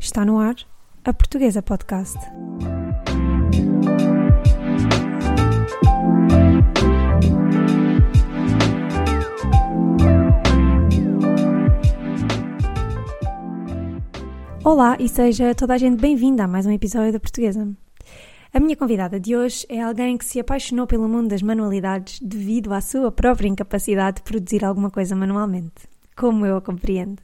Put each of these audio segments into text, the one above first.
Está no ar a Portuguesa Podcast. Olá e seja toda a gente bem-vinda a mais um episódio da Portuguesa. A minha convidada de hoje é alguém que se apaixonou pelo mundo das manualidades devido à sua própria incapacidade de produzir alguma coisa manualmente, como eu a compreendo.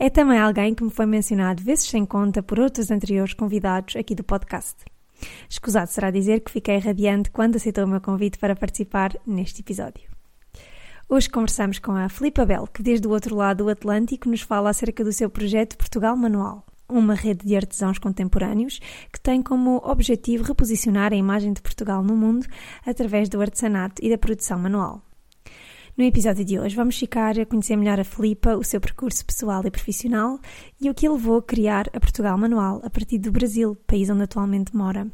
É também alguém que me foi mencionado vezes sem conta por outros anteriores convidados aqui do podcast. Escusado será dizer que fiquei radiante quando aceitou o meu convite para participar neste episódio. Hoje conversamos com a Filipa Bell, que desde o outro lado do Atlântico nos fala acerca do seu projeto Portugal Manual, uma rede de artesãos contemporâneos que tem como objetivo reposicionar a imagem de Portugal no mundo através do artesanato e da produção manual. No episódio de hoje vamos ficar a conhecer melhor a Filipa, o seu percurso pessoal e profissional e o que a levou a criar a Portugal Manual a partir do Brasil, país onde atualmente mora.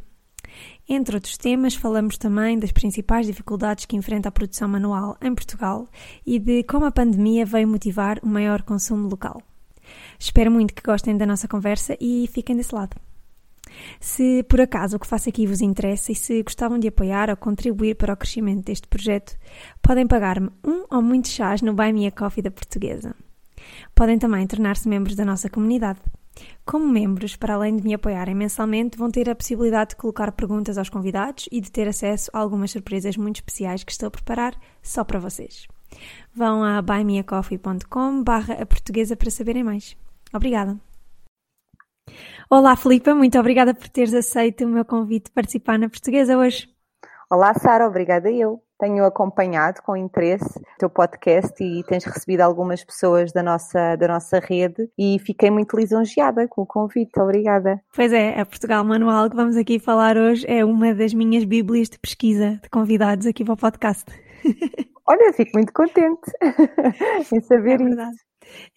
Entre outros temas, falamos também das principais dificuldades que enfrenta a produção manual em Portugal e de como a pandemia veio motivar o maior consumo local. Espero muito que gostem da nossa conversa e fiquem desse lado. Se por acaso o que faço aqui vos interessa e se gostavam de apoiar ou contribuir para o crescimento deste projeto, podem pagar-me um ou muitos chás no Buy Me a Coffee da Portuguesa. Podem também tornar-se membros da nossa comunidade. Como membros, para além de me apoiarem mensalmente, vão ter a possibilidade de colocar perguntas aos convidados e de ter acesso a algumas surpresas muito especiais que estou a preparar só para vocês. Vão a buymeacoffee.com barra a portuguesa para saberem mais. Obrigada! Olá, Filipa, muito obrigada por teres aceito o meu convite de participar na Portuguesa hoje. Olá, Sara, obrigada eu. Tenho acompanhado com interesse o teu podcast e tens recebido algumas pessoas da nossa, da nossa rede e fiquei muito lisonjeada com o convite. Obrigada. Pois é, a Portugal Manual que vamos aqui falar hoje é uma das minhas bíblias de pesquisa de convidados aqui para o podcast. Olha, fico muito contente em saber é isso.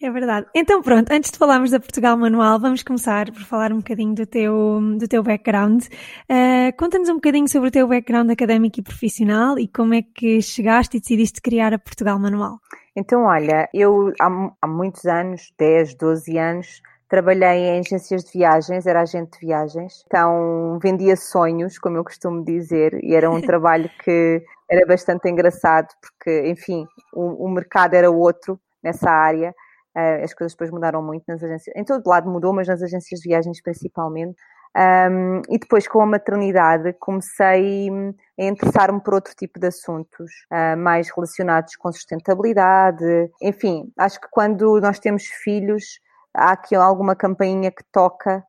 É verdade. Então pronto, antes de falarmos da Portugal Manual, vamos começar por falar um bocadinho do teu, do teu background. Uh, Conta-nos um bocadinho sobre o teu background académico e profissional e como é que chegaste e decidiste criar a Portugal Manual. Então, olha, eu há, há muitos anos, 10, 12 anos, trabalhei em agências de viagens, era agente de viagens, então vendia sonhos, como eu costumo dizer, e era um trabalho que era bastante engraçado, porque, enfim, o, o mercado era outro nessa área. Uh, as coisas depois mudaram muito nas agências, em todo lado mudou, mas nas agências de viagens principalmente. Um, e depois, com a maternidade, comecei a interessar-me por outro tipo de assuntos, uh, mais relacionados com sustentabilidade. Enfim, acho que quando nós temos filhos, há aqui alguma campainha que toca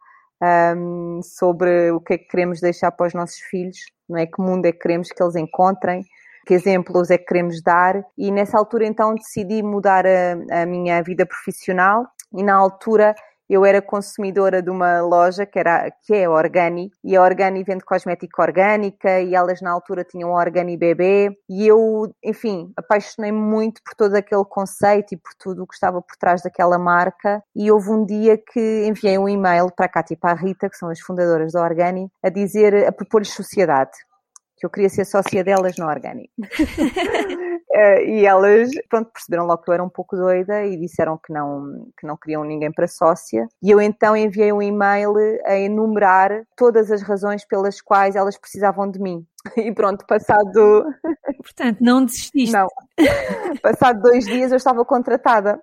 um, sobre o que é que queremos deixar para os nossos filhos, não é? Que mundo é que queremos que eles encontrem que exemplos é que queremos dar. E nessa altura então decidi mudar a, a minha vida profissional. E na altura eu era consumidora de uma loja que, era, que é Organi, e a Organi vende cosmética orgânica, e elas na altura tinham Organi Bebê, e eu, enfim, apaixonei-me muito por todo aquele conceito e por tudo o que estava por trás daquela marca, e houve um dia que enviei um e-mail para a Cátia e para a Rita, que são as fundadoras da Organi, a dizer, a propor-lhes sociedade que eu queria ser sócia delas no Organi. uh, e elas, pronto, perceberam logo que eu era um pouco doida e disseram que não, que não queriam ninguém para sócia. E eu então enviei um e-mail a enumerar todas as razões pelas quais elas precisavam de mim. E pronto, passado. Portanto, não desististe. Não. Passado dois dias eu estava contratada.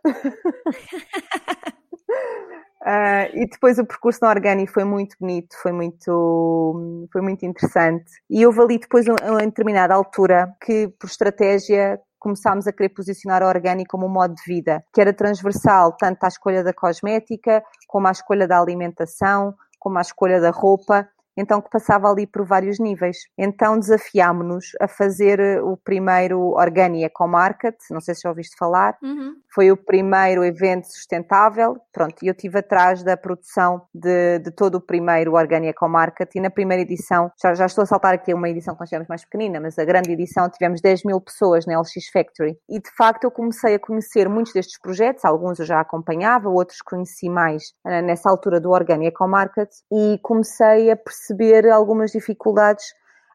Uh, e depois o percurso na Organi foi muito bonito, foi muito, foi muito interessante. E houve ali depois, em determinada altura, que por estratégia começámos a querer posicionar a Organi como um modo de vida, que era transversal tanto à escolha da cosmética, como à escolha da alimentação, como à escolha da roupa então que passava ali por vários níveis. Então desafiámos-nos a fazer eh, o primeiro Organi Eco Market, não sei se já ouviste falar, uhum. foi o primeiro evento sustentável, pronto, e eu estive atrás da produção de, de todo o primeiro Organi Eco Market e na primeira edição, já, já estou a saltar aqui uma edição que nós tivemos mais pequenina, mas a grande edição tivemos 10 mil pessoas na LX Factory e de facto eu comecei a conhecer muitos destes projetos, alguns eu já acompanhava, outros conheci mais eh, nessa altura do Organi Eco Market e comecei a perceber perceber algumas dificuldades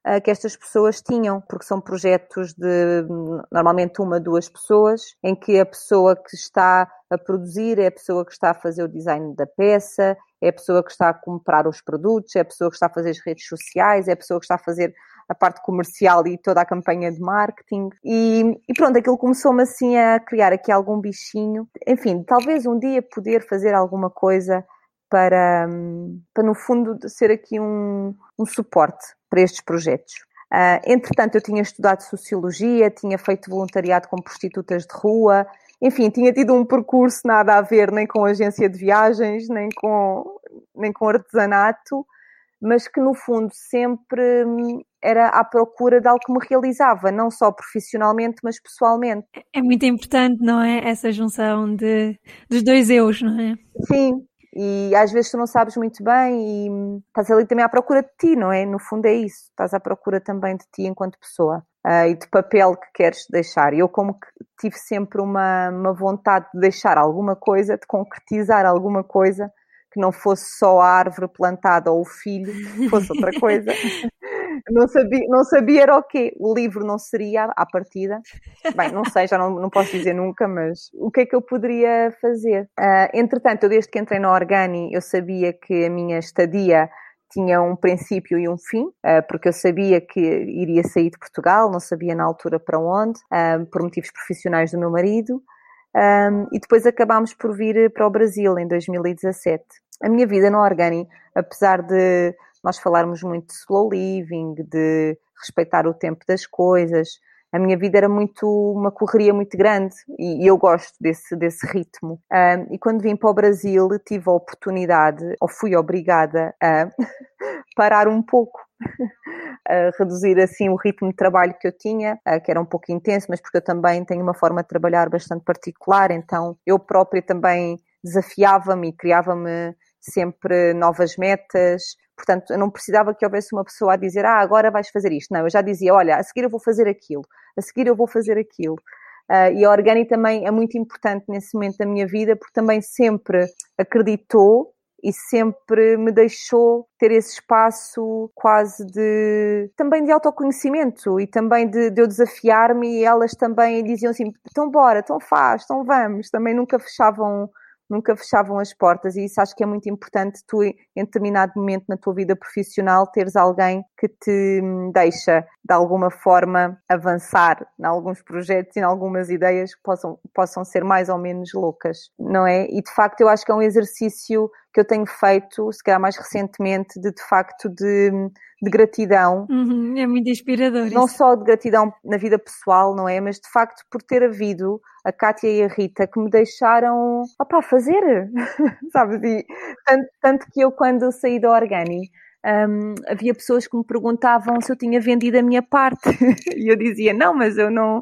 uh, que estas pessoas tinham, porque são projetos de normalmente uma, duas pessoas, em que a pessoa que está a produzir é a pessoa que está a fazer o design da peça, é a pessoa que está a comprar os produtos, é a pessoa que está a fazer as redes sociais, é a pessoa que está a fazer a parte comercial e toda a campanha de marketing. E, e pronto, aquilo começou-me assim a criar aqui algum bichinho. Enfim, talvez um dia poder fazer alguma coisa para, para no fundo, ser aqui um, um suporte para estes projetos. Uh, entretanto, eu tinha estudado Sociologia, tinha feito voluntariado com prostitutas de rua, enfim, tinha tido um percurso nada a ver nem com agência de viagens, nem com, nem com artesanato, mas que no fundo sempre era à procura de algo que me realizava, não só profissionalmente, mas pessoalmente. É muito importante, não é? Essa junção de, dos dois eus, não é? Sim, e às vezes tu não sabes muito bem e estás ali também à procura de ti, não é? No fundo é isso, estás à procura também de ti enquanto pessoa uh, e de papel que queres deixar. Eu, como que tive sempre uma, uma vontade de deixar alguma coisa, de concretizar alguma coisa, que não fosse só a árvore plantada ou o filho, fosse outra coisa. não, sabia, não sabia era o quê. O livro não seria à partida. Bem, não sei, já não, não posso dizer nunca, mas o que é que eu poderia fazer? Uh, entretanto, eu desde que entrei na Organi, eu sabia que a minha estadia tinha um princípio e um fim, uh, porque eu sabia que iria sair de Portugal, não sabia na altura para onde, uh, por motivos profissionais do meu marido. E depois acabámos por vir para o Brasil em 2017. A minha vida no Organi, apesar de nós falarmos muito de slow living, de respeitar o tempo das coisas, a minha vida era muito uma correria muito grande e, eu gosto desse, desse ritmo. Um, e quando vim para o Brasil, tive a oportunidade, ou fui obrigada a parar um pouco a reduzir assim o ritmo de trabalho que eu tinha, eh, que era um pouco intenso, mas porque eu também tenho uma forma de trabalhar bastante particular, então eu própria também desafiava-me e criava-me sempre novas metas. Portanto, eu não precisava que houvesse uma pessoa a dizer, ah, agora vais fazer isto. Não, eu já dizia, olha, a seguir eu vou fazer aquilo, a seguir eu vou fazer aquilo. Uh, e a Organi também é muito importante nesse momento da minha vida, porque também sempre acreditou e sempre me deixou ter esse espaço quase de também de autoconhecimento e também de, de eu desafiar-me e elas também diziam assim, então bora, então faz, então vamos, também nunca fechavam nunca fechavam as portas e isso acho que é muito importante tu em determinado momento na tua vida profissional teres alguém que te deixa de alguma forma avançar em alguns projetos e em algumas ideias que possam, possam ser mais ou menos loucas, não é? E de facto eu acho que é um exercício que eu tenho feito, se calhar mais recentemente, de de facto de, de gratidão. Uhum, é muito inspirador. Não isso. só de gratidão na vida pessoal, não é? Mas de facto por ter havido a Kátia e a Rita que me deixaram opá, fazer, sabes? E, tanto, tanto que eu quando saí da Organi um, havia pessoas que me perguntavam se eu tinha vendido a minha parte e eu dizia não, mas eu não,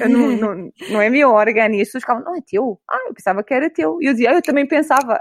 eu não, não, não é meu órgão e as pessoas ficavam, não é teu, ah, eu pensava que era teu e eu dizia, ah, eu também pensava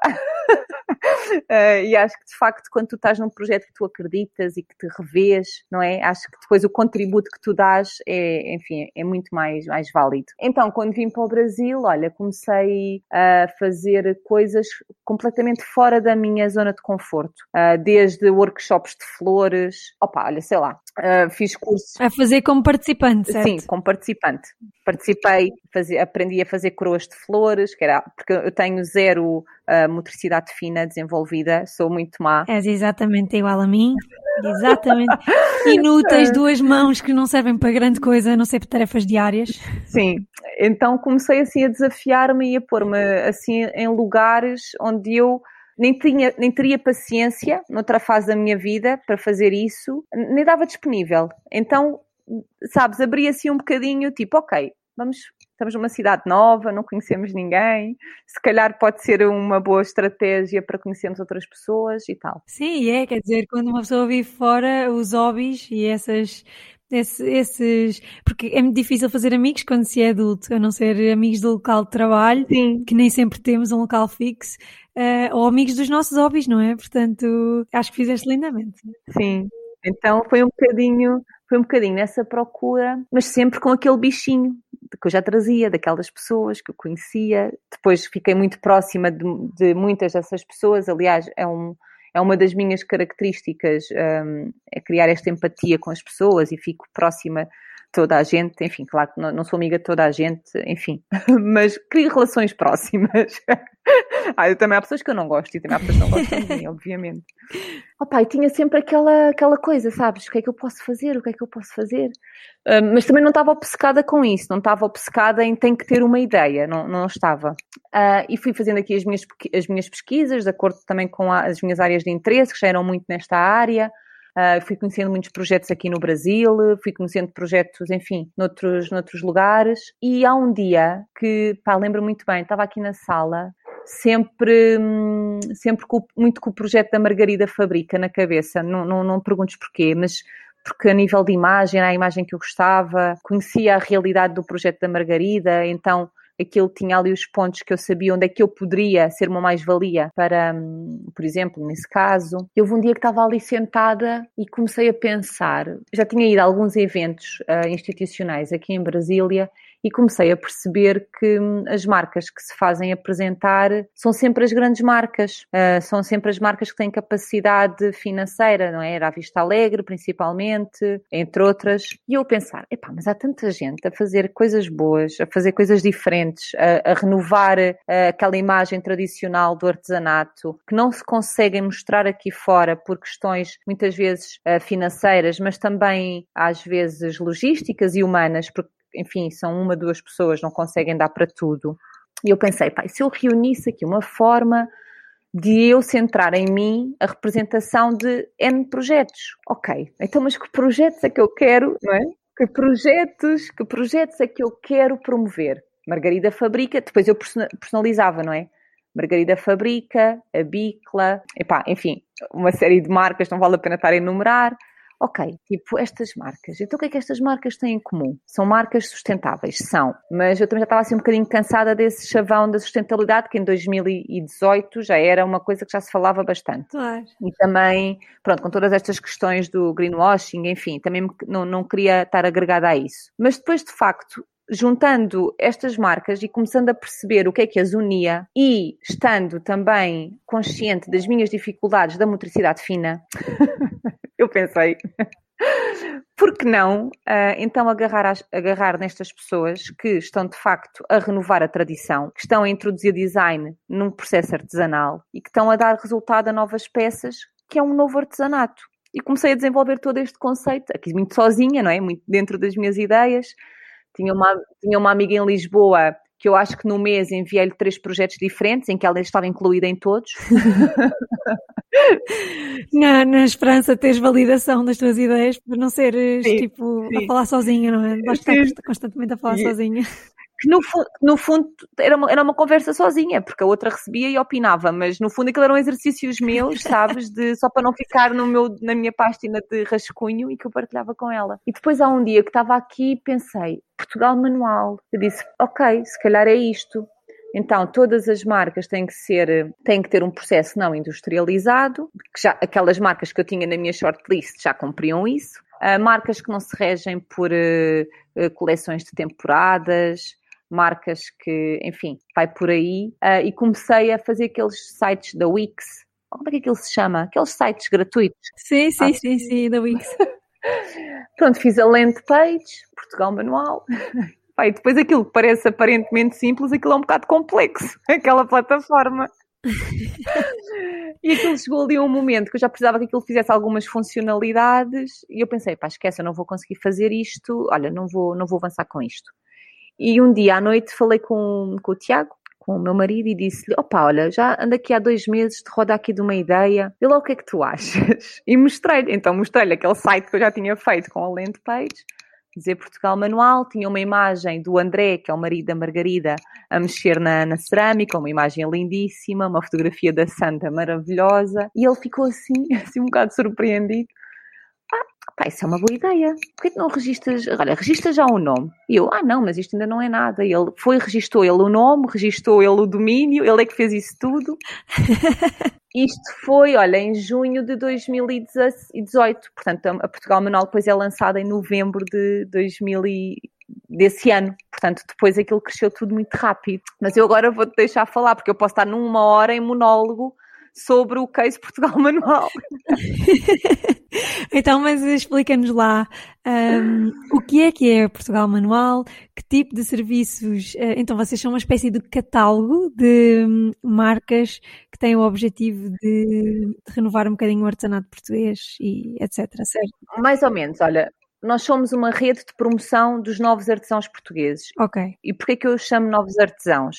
uh, e acho que de facto quando tu estás num projeto que tu acreditas e que te revês, não é? Acho que depois o contributo que tu dás é, enfim, é muito mais, mais válido. Então, quando vim para o Brasil, olha, comecei a fazer coisas completamente fora da minha zona de conforto, uh, desde workshops de flores, opa, olha, sei lá, Uh, fiz cursos. A fazer como participante, certo? Sim, como participante. Participei, fazia, aprendi a fazer coroas de flores, que era, porque eu tenho zero uh, motricidade fina desenvolvida, sou muito má. És exatamente igual a mim, exatamente. Inúteis, duas mãos que não servem para grande coisa, a não ser para tarefas diárias. Sim, então comecei assim a desafiar-me e a pôr-me assim em lugares onde eu nem, tinha, nem teria paciência noutra fase da minha vida para fazer isso, nem dava disponível. Então, sabes, abria-se um bocadinho, tipo, ok, vamos, estamos numa cidade nova, não conhecemos ninguém, se calhar pode ser uma boa estratégia para conhecermos outras pessoas e tal. Sim, é, quer dizer, quando uma pessoa vive fora, os hobbies e essas esse, esses. Porque é muito difícil fazer amigos quando se é adulto, a não ser amigos do local de trabalho, Sim. que nem sempre temos um local fixo, uh, ou amigos dos nossos hobbies, não é? Portanto, acho que fizeste lindamente. Sim. Então foi um bocadinho, foi um bocadinho nessa procura, mas sempre com aquele bichinho que eu já trazia, daquelas pessoas que eu conhecia. Depois fiquei muito próxima de, de muitas dessas pessoas. Aliás, é um, é uma das minhas características, um, é criar esta empatia com as pessoas e fico próxima de toda a gente, enfim, claro que não, sou amiga de toda a gente, enfim, mas crio relações próximas. ah, também há pessoas que eu não gosto e também há pessoas que não gostam de mim, obviamente. Opa, e tinha sempre aquela, aquela coisa, sabes? O que é que eu posso fazer? O que é que eu posso fazer? Uh, mas também não estava obcecada com isso, não estava obcecada em tem que ter uma ideia, não, não estava. Uh, e fui fazendo aqui as minhas, as minhas pesquisas, de acordo também com a, as minhas áreas de interesse, que já eram muito nesta área. Uh, fui conhecendo muitos projetos aqui no Brasil, fui conhecendo projetos, enfim, noutros, noutros lugares. E há um dia que, pá, lembro muito bem, estava aqui na sala, sempre, sempre com, muito com o projeto da Margarida Fabrica na cabeça. Não, não, não perguntes porquê, mas porque a nível de imagem, a imagem que eu gostava, conhecia a realidade do projeto da Margarida, então aquilo tinha ali os pontos que eu sabia onde é que eu poderia ser uma mais-valia para, por exemplo, nesse caso. Houve um dia que estava ali sentada e comecei a pensar. Já tinha ido a alguns eventos uh, institucionais aqui em Brasília e comecei a perceber que hum, as marcas que se fazem apresentar são sempre as grandes marcas, uh, são sempre as marcas que têm capacidade financeira, não é? Era a Vista Alegre, principalmente, entre outras. E eu pensar, epá, mas há tanta gente a fazer coisas boas, a fazer coisas diferentes, a, a renovar uh, aquela imagem tradicional do artesanato, que não se conseguem mostrar aqui fora por questões muitas vezes uh, financeiras, mas também às vezes logísticas e humanas, porque enfim, são uma, duas pessoas, não conseguem dar para tudo. E eu pensei, pai, se eu reunisse aqui uma forma de eu centrar em mim a representação de N projetos. Ok, então mas que projetos é que eu quero, não é? Que projetos, que projetos é que eu quero promover? Margarida Fabrica, depois eu personalizava, não é? Margarida Fabrica, a Bicla, epá, enfim, uma série de marcas, não vale a pena estar a enumerar. Ok, tipo, estas marcas. Então o que é que estas marcas têm em comum? São marcas sustentáveis, são. Mas eu também já estava assim um bocadinho cansada desse chavão da sustentabilidade, que em 2018 já era uma coisa que já se falava bastante. Claro. E também, pronto, com todas estas questões do greenwashing, enfim, também não, não queria estar agregada a isso. Mas depois, de facto, juntando estas marcas e começando a perceber o que é que as unia e estando também consciente das minhas dificuldades da motricidade fina, eu pensei, por que não uh, então agarrar, as, agarrar nestas pessoas que estão de facto a renovar a tradição, que estão a introduzir design num processo artesanal e que estão a dar resultado a novas peças, que é um novo artesanato. E comecei a desenvolver todo este conceito, aqui muito sozinha, não é? Muito dentro das minhas ideias. Tinha uma, tinha uma amiga em Lisboa que eu acho que no mês enviei-lhe três projetos diferentes, em que ela estava incluída em todos. na, na esperança de teres validação das tuas ideias, para não seres sim, tipo sim. a falar sozinha, não é? Basta estar constantemente a falar sozinha que no, no fundo era uma, era uma conversa sozinha, porque a outra recebia e opinava, mas no fundo aquilo eram exercícios meus, sabes, de, só para não ficar no meu, na minha página de rascunho e que eu partilhava com ela. E depois há um dia que estava aqui e pensei, Portugal Manual. Eu disse, ok, se calhar é isto. Então, todas as marcas têm que ser, têm que ter um processo não industrializado, que já, aquelas marcas que eu tinha na minha shortlist já cumpriam isso. Uh, marcas que não se regem por uh, uh, coleções de temporadas, marcas que, enfim, vai por aí. Uh, e comecei a fazer aqueles sites da Wix. Como é que aquilo se chama? Aqueles sites gratuitos. Sim, sim, ah, sim, sim, da Wix. Pronto, fiz a landing page, Portugal Manual. Pai, depois aquilo que parece aparentemente simples, aquilo é um bocado complexo, aquela plataforma. e aquilo chegou ali a um momento que eu já precisava que aquilo fizesse algumas funcionalidades e eu pensei, pá, esquece, eu não vou conseguir fazer isto, olha, não vou, não vou avançar com isto. E um dia à noite falei com, com o Tiago, com o meu marido, e disse-lhe: Opa, olha, já ando aqui há dois meses de rodar aqui de uma ideia, e lá o que é que tu achas? E mostrei-lhe, então mostrei-lhe aquele site que eu já tinha feito com a land page, dizer Portugal Manual, tinha uma imagem do André, que é o marido da Margarida, a mexer na, na cerâmica, uma imagem lindíssima, uma fotografia da Santa maravilhosa, e ele ficou assim, assim um bocado surpreendido. Pá, isso é uma boa ideia. Por que não registras? Olha, registra já o nome. E eu, ah, não, mas isto ainda não é nada. E ele foi, registrou ele o nome, registrou ele o domínio, ele é que fez isso tudo. Isto foi, olha, em junho de 2018. Portanto, a Portugal Manual depois é lançada em novembro de 2000 desse ano. Portanto, depois aquilo cresceu tudo muito rápido. Mas eu agora vou-te deixar falar, porque eu posso estar numa hora em monólogo sobre o case Portugal Manual. então, mas explica-nos lá um, o que é que é Portugal Manual, que tipo de serviços. Uh, então, vocês são uma espécie de catálogo de um, marcas que têm o objetivo de, de, renovar um bocadinho o artesanato português e etc. Certo? Mais ou menos, olha. Nós somos uma rede de promoção dos novos artesãos portugueses. Ok. E porquê que eu chamo novos artesãos?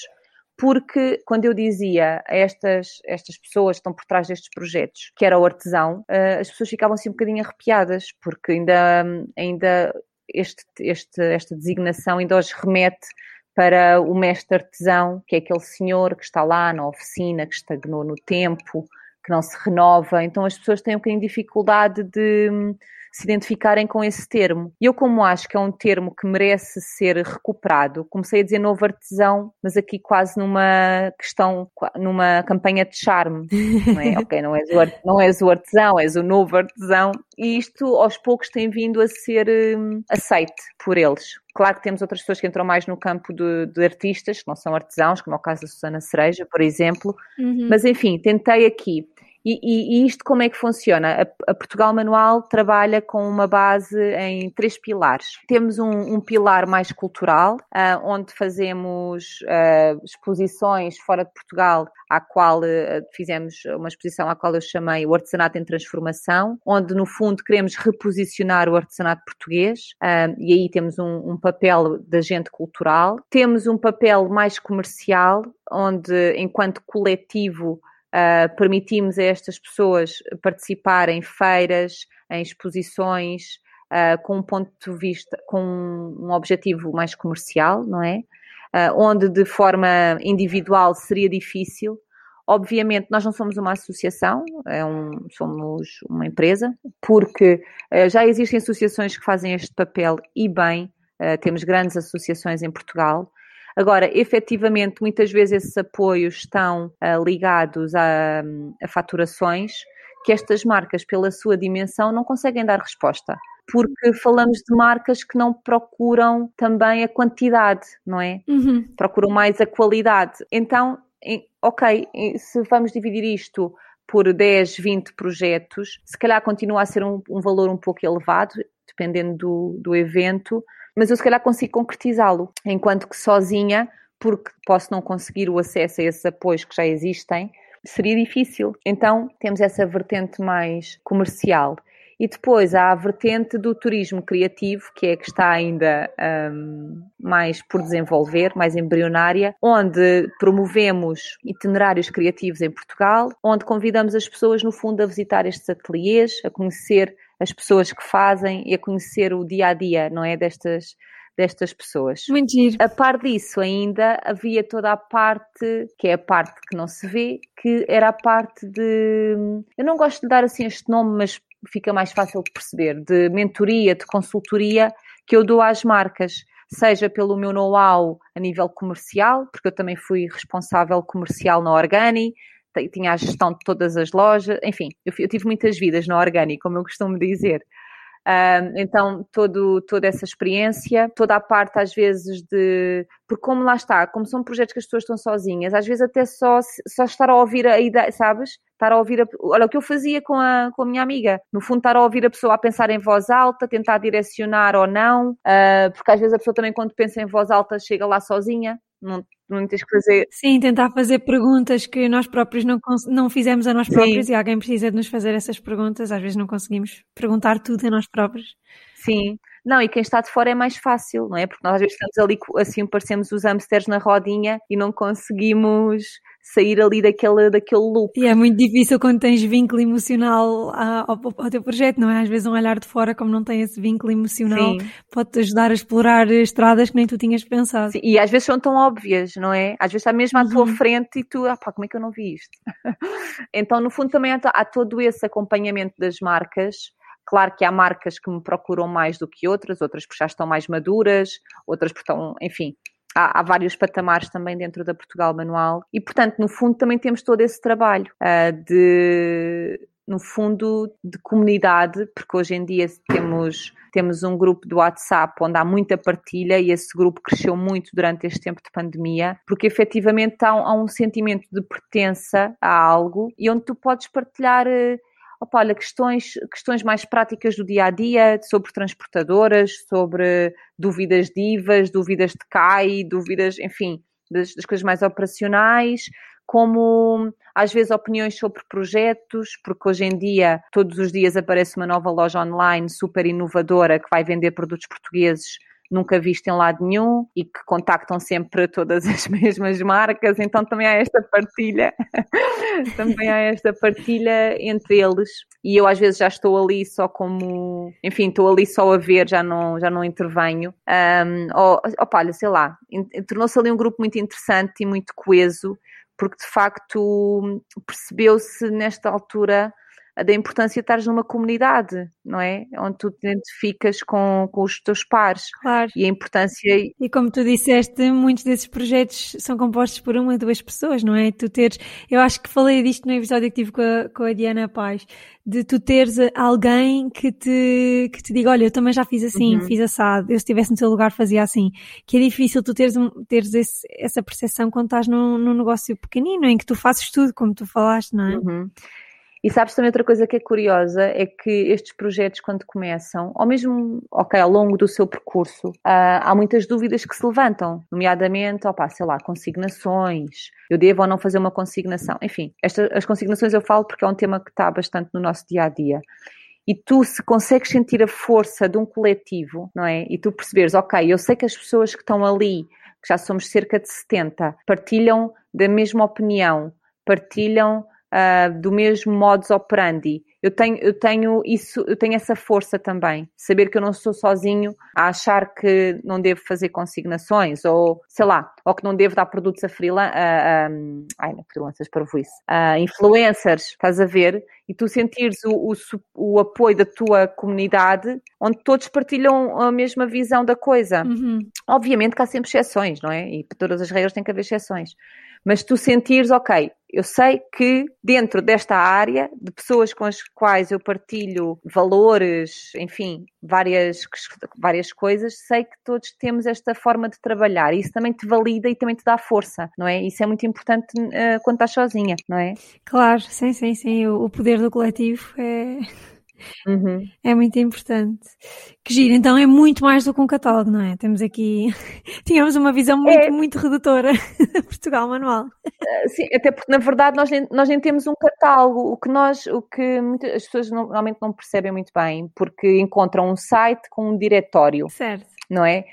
Porque quando eu dizia a estas, estas pessoas que estão por trás destes projetos que era o artesão, uh, as pessoas ficavam assim um bocadinho arrepiadas, porque ainda, ainda este, este, esta designação ainda os remete para o mestre artesão, que é aquele senhor que está lá na oficina, que estagnou no tempo, que não se renova. Então as pessoas têm um bocadinho de dificuldade de se identificarem com esse termo. E eu, como acho que é um termo que merece ser recuperado, comecei a dizer novo artesão, mas aqui quase numa questão, numa campanha de charme. Não é? ok, não és, o, não és o artesão, és o novo artesão. E isto aos poucos tem vindo a ser um, aceite por eles. Claro que temos outras pessoas que entram mais no campo de, de, artistas, que não são artesãos, como é o caso da Susana Cereja, por exemplo. Uhum. Mas enfim, tentei aqui e, e, e, isto como é que funciona? A, a, Portugal Manual trabalha com uma base em três pilares. Temos um, um pilar mais cultural, uh, onde fazemos uh, exposições fora de Portugal, à qual uh, fizemos uma exposição à qual eu chamei o Artesanato em Transformação, onde no fundo queremos reposicionar o artesanato português, e aí temos um, um papel de agente cultural. Temos um papel mais comercial, onde enquanto coletivo Uh, permitimos a estas pessoas participar em feiras, em exposições, uh, com um ponto de vista, com um objetivo mais comercial, não é? Uh, onde de forma individual seria difícil. Obviamente, nós não somos uma associação, é um, somos uma empresa, porque já existem associações que fazem este papel e bem, temos grandes associações em Portugal, Agora, efetivamente, muitas vezes esses apoios estão uh, ligados a, a faturações que estas marcas, pela sua dimensão, não conseguem dar resposta porque falamos de marcas que não procuram também a quantidade, não é? Uhum. Procuram mais a qualidade. Então, ok, se vamos dividir isto por 10, 20 projetos, se calhar continua a ser um, um valor um pouco elevado, dependendo do, do evento, mas eu se calhar consigo concretizá-lo, enquanto que sozinha, porque posso não conseguir o acesso a esses apoios que já existem, seria difícil. Então temos essa vertente mais comercial. E depois há a vertente do turismo criativo, que é que está ainda um, mais por desenvolver, mais embrionária, onde promovemos itinerários criativos em Portugal, onde convidamos as pessoas, no fundo, a visitar estes ateliês, a conhecer as pessoas que fazem e a conhecer o dia a dia, não é? Destas, destas pessoas. Muito giro. A par disso, ainda havia toda a parte, que é a parte que não se vê, que era a parte de. Eu não gosto de dar assim este nome, mas fica mais fácil de perceber, de mentoria, de consultoria que eu dou às marcas seja pelo meu know-how a nível comercial, porque eu também fui responsável comercial na Organi, tinha a gestão de todas as lojas, enfim, eu, eu tive muitas vidas na Organi, como eu costumo dizer. Uh, então, todo, toda essa experiência, toda a parte, às vezes, de. Porque, como lá está, como são projetos que as pessoas estão sozinhas, às vezes até só, só estar a ouvir a ideia, sabes? Estar a ouvir. A, olha, o que eu fazia com a, com a minha amiga, no fundo, estar a ouvir a pessoa a pensar em voz alta, tentar direcionar ou não, uh, porque às vezes a pessoa também, quando pensa em voz alta, chega lá sozinha, não, não tens que fazer. Sim, tentar fazer perguntas que nós próprios não, não fizemos a nós próprios Sim. e alguém precisa de nos fazer essas perguntas. Às vezes não conseguimos perguntar tudo a nós próprios. Sim. Não, e quem está de fora é mais fácil, não é? Porque nós às vezes estamos ali, assim, parecemos os hamsters na rodinha e não conseguimos sair ali daquele, daquele loop. E é muito difícil quando tens vínculo emocional ao, ao teu projeto, não é? Às vezes um olhar de fora, como não tem esse vínculo emocional, pode-te ajudar a explorar estradas que nem tu tinhas pensado. Sim, e às vezes são tão óbvias, não é? Às vezes está mesmo à uhum. tua frente e tu, ah pá, como é que eu não vi isto? então, no fundo, também há, há todo esse acompanhamento das marcas Claro que há marcas que me procuram mais do que outras, outras porque já estão mais maduras, outras porque estão, enfim, há, há, vários patamares também dentro da Portugal Manual e, portanto, no fundo também temos todo esse trabalho uh, de no fundo, de comunidade, porque hoje em dia temos, temos um grupo do WhatsApp onde há muita partilha e esse grupo cresceu muito durante este tempo de pandemia, porque efetivamente há um, há um sentimento de pertença a algo e onde tu podes partilhar. Opa, olha, questões, questões mais práticas do dia a dia, sobre transportadoras, sobre dúvidas divas, dúvidas de CAI, dúvidas, enfim, das, das coisas mais operacionais, como às vezes opiniões sobre projetos, porque hoje em dia, todos os dias aparece uma nova loja online super inovadora que vai vender produtos portugueses nunca visto em lado nenhum e que contactam sempre todas as mesmas marcas, então também há esta partilha, também há esta partilha entre eles e eu às vezes já estou ali só como, enfim, estou ali só a ver, já não, já não intervenho. Um, ou, opa, olha, sei lá, tornou-se ali um grupo muito interessante e muito coeso, porque de facto percebeu-se nesta altura da importância de estares numa comunidade, não é? Onde tu te identificas com, com os teus pares. Claro. E a importância. E como tu disseste, muitos desses projetos são compostos por uma ou duas pessoas, não é? Tu teres. Eu acho que falei disto no episódio que tive com a, com a Diana Paz, de tu teres alguém que te, que te diga: Olha, eu também já fiz assim, uhum. fiz assado, eu se estivesse no teu lugar fazia assim. Que é difícil tu teres, teres esse, essa percepção quando estás num, num negócio pequenino, em que tu fazes tudo, como tu falaste, não é? Uhum. E sabes também outra coisa que é curiosa, é que estes projetos quando começam, ou mesmo, ok, ao longo do seu percurso, uh, há muitas dúvidas que se levantam, nomeadamente, opa, sei lá, consignações, eu devo ou não fazer uma consignação, enfim, esta, as consignações eu falo porque é um tema que está bastante no nosso dia a dia. E tu, se consegues sentir a força de um coletivo, não é? E tu perceberes, ok, eu sei que as pessoas que estão ali, que já somos cerca de 70, partilham da mesma opinião, partilham uh, do mesmo modus operandi. Eu tenho, eu tenho isso, eu tenho essa força também. Saber que eu não sou sozinho a achar que não devo fazer consignações, ou sei lá, ou que não devo dar produtos a freelancers, ai, não, freelancers para isso, uh, influencers, estás a ver? E tu sentires o, o, o, apoio da tua comunidade, onde todos partilham a mesma visão da coisa. Uhum. Obviamente que há sempre exceções, não é? E para todas as regras tem que haver exceções mas tu sentires, ok, eu sei que dentro desta área, de pessoas com as quais eu partilho valores, enfim, várias, várias coisas, sei que todos temos esta forma de trabalhar. Isso também te valida e também te dá força, não é? Isso é muito importante uh, quando estás sozinha, não é? Claro, sim, sim, sim. O poder do coletivo é. Uhum. É muito importante. Que giro, então é muito mais do que um catálogo, não é? Temos aqui, tínhamos uma visão muito, é. muito redutora de Portugal Manual. Uh, sim, até porque na verdade nós nem, nós nem temos um catálogo, o que nós, o que muitas, as pessoas normalmente não percebem muito bem, porque encontram um site com um diretório. Certo. Não é?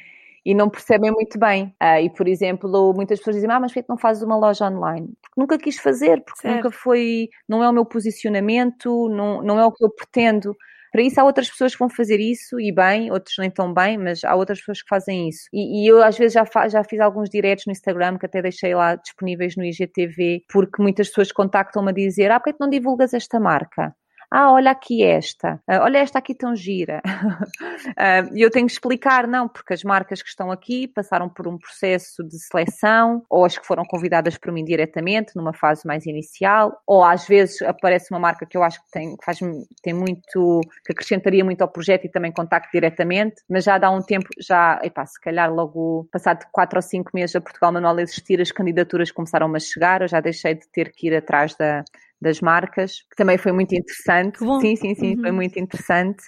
E não percebem muito bem. Uh, e, por exemplo, muitas pessoas dizem, ah, mas por que não fazes uma loja online? Porque nunca quis fazer, porque certo. nunca foi, não é o meu posicionamento, não, não é o que eu pretendo. Para isso há outras pessoas que vão fazer isso e bem, outros nem tão bem, mas há outras pessoas que fazem isso. E, e eu às vezes já, já fiz alguns directs no Instagram que até deixei lá disponíveis no IGTV, porque muitas pessoas contactam-me a dizer, ah, porque que não divulgas esta marca? Ah, olha aqui esta, ah, olha esta aqui tão gira. Ah, e eu tenho que explicar, não, porque as marcas que estão aqui passaram por um processo de seleção, ou as que foram convidadas por mim diretamente, numa fase mais inicial, ou às vezes aparece uma marca que eu acho que tem, faz, tem muito, que acrescentaria muito ao projeto e também contacto diretamente, mas já dá um tempo, já, epá, se calhar logo passado quatro ou cinco meses a Portugal Manual existir, as candidaturas começaram a chegar, eu já deixei de ter que ir atrás da, das marcas, que também foi muito interessante. Sim, sim, sim, uhum. foi muito interessante.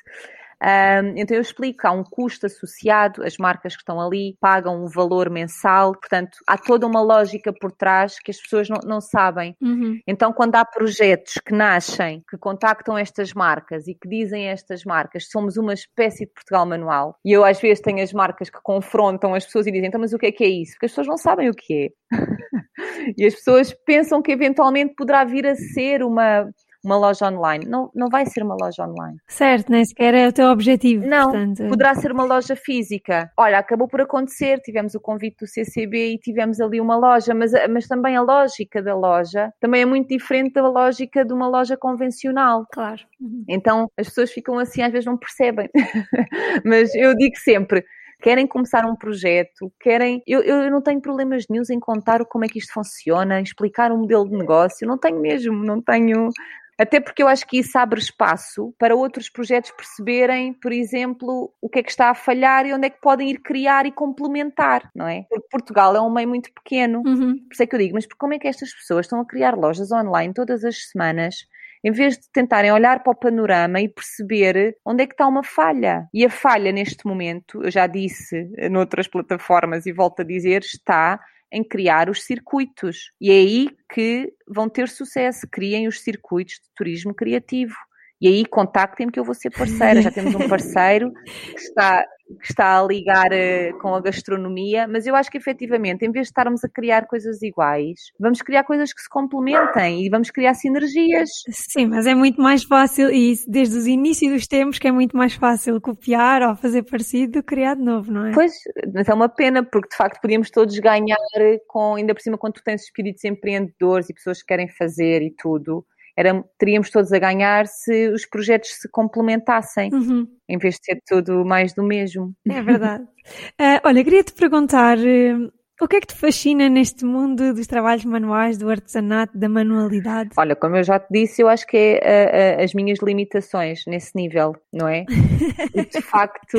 Um, então eu explico, há um custo associado, as marcas que estão ali pagam um valor mensal, portanto há toda uma lógica por trás que as pessoas não, não sabem. Uhum. Então quando há projetos que nascem, que contactam estas marcas e que dizem a estas marcas somos uma espécie de Portugal manual, e eu às vezes tenho as marcas que confrontam as pessoas e dizem, então mas o que é que é isso? Porque as pessoas não sabem o que é. e as pessoas pensam que eventualmente poderá vir a ser uma uma loja online. Não, não vai ser uma loja online. Certo, nem sequer é o teu objetivo. Não, portanto... poderá ser uma loja física. Olha, acabou por acontecer, tivemos o convite do CCB e tivemos ali uma loja, mas, mas também a lógica da loja também é muito diferente da lógica de uma loja convencional. Claro. Uhum. Então as pessoas ficam assim, às vezes não percebem. mas eu digo sempre, querem começar um projeto, querem. Eu, eu não tenho problemas nenhums em contar como é que isto funciona, explicar um modelo de negócio, não tenho mesmo, não tenho Até porque eu acho que isso abre espaço para outros projetos perceberem, por exemplo, o que é que está a falhar e onde é que podem ir criar e complementar, não é? Porque Portugal é um meio muito pequeno. Uhum. Por isso é que eu digo, mas como é que estas pessoas estão a criar lojas online todas as semanas em vez de tentarem olhar para o panorama e perceber onde é que está uma falha. E a falha neste momento, eu já disse noutras plataformas e volto a dizer, está em criar os circuitos. E é aí que vão ter sucesso. Criem os circuitos de turismo criativo. E aí contactem-me que eu vou ser parceira. Já temos um parceiro que está, que está a ligar uh, com a gastronomia, mas eu acho que efetivamente, em vez de estarmos a criar coisas iguais, vamos criar coisas que se complementem e vamos criar sinergias. Sim, mas é muito mais fácil, e desde os inícios dos tempos, que é muito mais fácil copiar ou fazer parecido do que criar de novo, não é? Pois, mas é uma pena, porque de facto podíamos todos ganhar com, ainda por cima, quando tu tens espíritos empreendedores e pessoas que querem fazer e tudo era, teríamos todos a ganhar se os projetos se complementassem, uhum. em vez de ser tudo mais do mesmo. É verdade. uh, olha, queria-te perguntar. Uh, o que é que te fascina neste mundo dos trabalhos manuais, do artesanato, da manualidade? Olha, como eu já te disse, eu acho que é as minhas limitações nesse nível, não é? E de facto,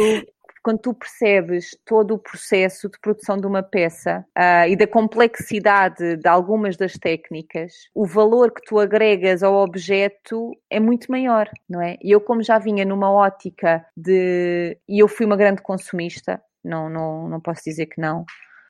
quando tu percebes todo o processo de produção de uma peça uh, e da complexidade de algumas das técnicas, o valor que tu agregas ao objeto é muito maior, não é? E eu, como já vinha numa ótica de. e eu fui uma grande consumista, não, não, não posso dizer que não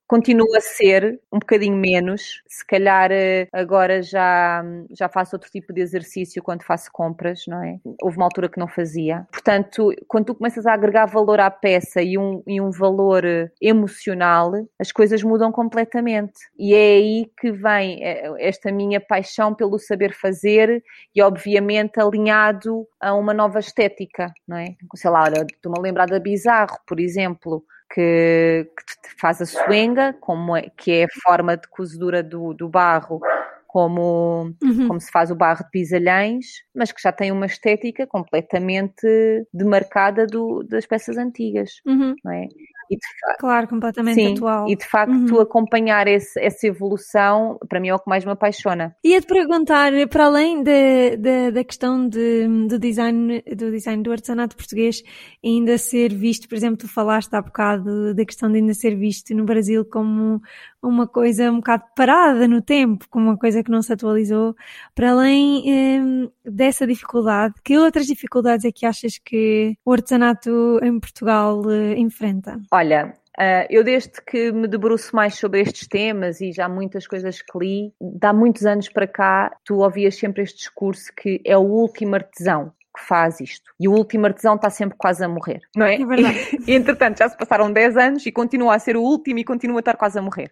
continua a ser um bocadinho menos. Se calhar eh, agora já, já faço outro tipo de exercício quando faço compras, não é? Houve uma altura que não fazia. Portanto, quando tu começas a agregar valor à peça e um, e um valor eh, emocional, as coisas mudam completamente. E é aí que vem eh, esta minha paixão pelo saber fazer e, obviamente, alinhado a uma nova estética, não é? Sei lá, estou-me a lembrar da Bizarro, por exemplo que, que faz a suenga, como é, que é a forma de cozedura do, do barro, como, uhum. como se faz o barro de pisalhães, mas que já tem uma estética completamente demarcada do, das peças antigas, uhum. não é? E de, claro, completamente sim, atual. E de facto, uhum. acompanhar esse, essa evolução, para mim é o que mais me apaixona. Ia-te perguntar, para além de, de, da questão de, do, design, do design do artesanato português, ainda ser visto, por exemplo, tu falaste há bocado da questão de ainda ser visto no Brasil como uma coisa um bocado parada no tempo, como uma coisa que não se atualizou. Para além hum, dessa dificuldade, que outras dificuldades é que achas que o artesanato em Portugal uh, enfrenta? Olha, Uh, eu desde que me debruço mais sobre estes temas e já muitas coisas que li, há muitos anos para cá, tu ouvias sempre este discurso que é o último artesão que faz isto. E o último artesão está sempre quase a morrer, não é? É verdade. E, entretanto, já se passaram 10 anos e continua a ser o último e continua a estar quase a morrer.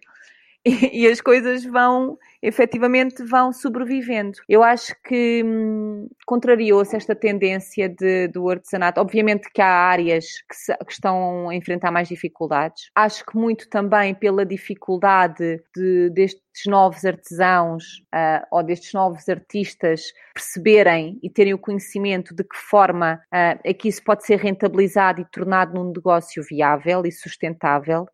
E, as coisas vão efetivamente vão sobrevivendo. Eu acho que hum, contrariou-se esta tendência de, do artesanato. Obviamente que há áreas que, se, que, estão a enfrentar mais dificuldades. Acho que muito também pela dificuldade de, destes novos artesãos uh, ou destes novos artistas perceberem e terem o conhecimento de que forma uh, é que isso pode ser rentabilizado e tornado num negócio viável e sustentável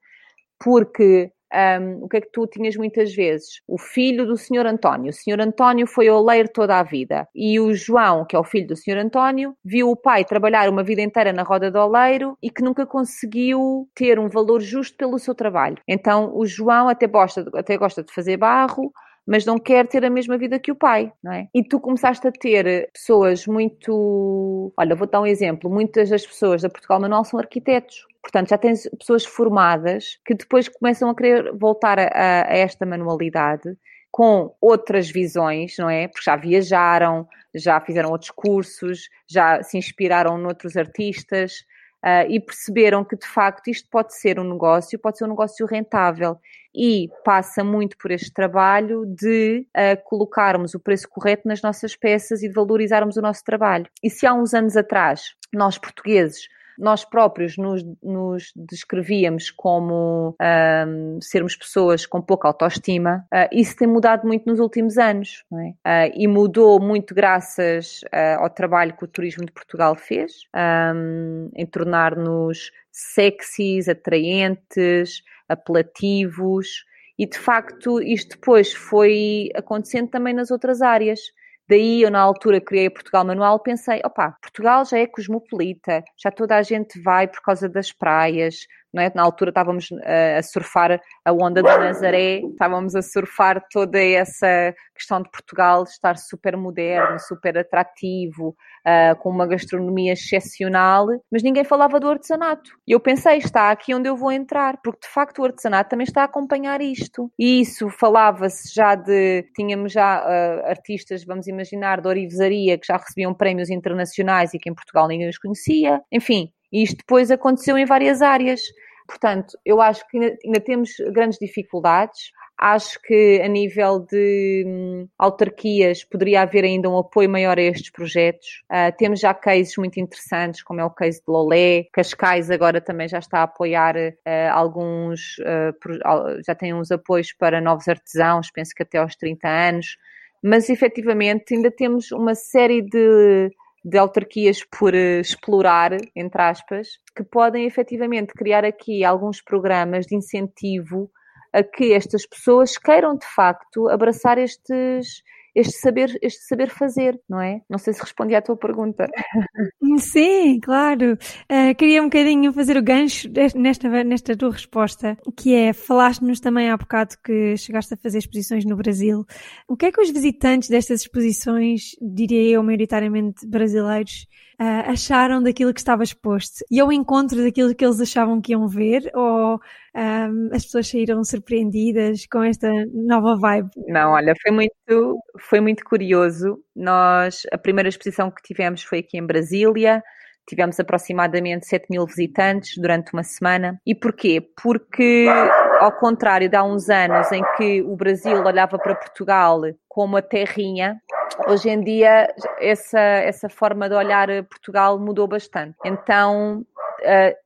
porque um, o que é que tu tinhas muitas vezes? O filho do Senhor António. O Senhor António foi oleiro toda a vida. E o João, que é o filho do Senhor António, viu o pai trabalhar uma vida inteira na roda do oleiro e que nunca conseguiu ter um valor justo pelo seu trabalho. Então o João até gosta, até gosta de fazer barro, mas não quer ter a mesma vida que o pai, não é? E tu começaste a ter pessoas muito. Olha, vou dar um exemplo. Muitas das pessoas da Portugal Manual são arquitetos. Portanto, já tens pessoas formadas que depois começam a querer voltar a, a esta manualidade com outras visões, não é? Porque já viajaram, já fizeram outros cursos, já se inspiraram noutros artistas uh, e perceberam que de facto isto pode ser um negócio, pode ser um negócio rentável e passa muito por este trabalho de uh, colocarmos o preço correto nas nossas peças e de valorizarmos o nosso trabalho. E se há uns anos atrás nós portugueses nós próprios nos, nos descrevíamos como um, sermos pessoas com pouca autoestima, uh, isso tem mudado muito nos últimos anos, é? uh, e mudou muito graças uh, ao trabalho que o Turismo de Portugal fez, um, em tornar-nos sexys, atraentes, apelativos, e de facto isto depois foi acontecendo também nas outras áreas Daí eu na altura criei Portugal Manual, pensei, opá, Portugal já é cosmopolita, já toda a gente vai por causa das praias, é? Na altura estávamos uh, a surfar a onda da Nazaré, estávamos a surfar toda essa questão de Portugal estar super moderno, super atrativo, uh, com uma gastronomia excepcional, mas ninguém falava do artesanato. E eu pensei, está aqui onde eu vou entrar, porque de facto o artesanato também está a acompanhar isto. E isso falava-se já de, tínhamos já uh, artistas, vamos imaginar, de orivesaria que já recebiam prémios internacionais e que em Portugal ninguém os conhecia. Enfim, isto depois aconteceu em várias áreas. Portanto, eu acho que ainda, ainda temos grandes dificuldades. Acho que a nível de hum, autarquias poderia haver ainda um apoio maior a estes projetos. Uh, temos já cases muito interessantes, como é o case de Lolé. Cascais agora também já está a apoiar uh, alguns, uh, já tem uns apoios para novos artesãos, penso que até aos 30 anos. Mas efetivamente ainda temos uma série de de autarquias por uh, explorar, entre aspas, que podem efetivamente criar aqui alguns programas de incentivo a que estas pessoas queiram de facto abraçar estes, este saber, este saber fazer, não é? Não sei se respondi à tua pergunta. Sim, claro. Uh, queria um bocadinho fazer o gancho nesta, nesta tua resposta, que é, falaste-nos também há bocado que chegaste a fazer exposições no Brasil. O que é que os visitantes destas exposições, diria eu, maioritariamente brasileiros, uh, acharam daquilo que estava exposto? E ao encontro daquilo que eles achavam que iam ver? Ou um, as pessoas saíram surpreendidas com esta nova vibe? Não, olha, foi muito, foi muito curioso. Nós, a primeira exposição que tivemos foi aqui em Brasília. Tivemos aproximadamente 7 mil visitantes durante uma semana. E porquê? Porque, ao contrário de há uns anos em que o Brasil olhava para Portugal como a terrinha, hoje em dia essa, essa forma de olhar Portugal mudou bastante. Então,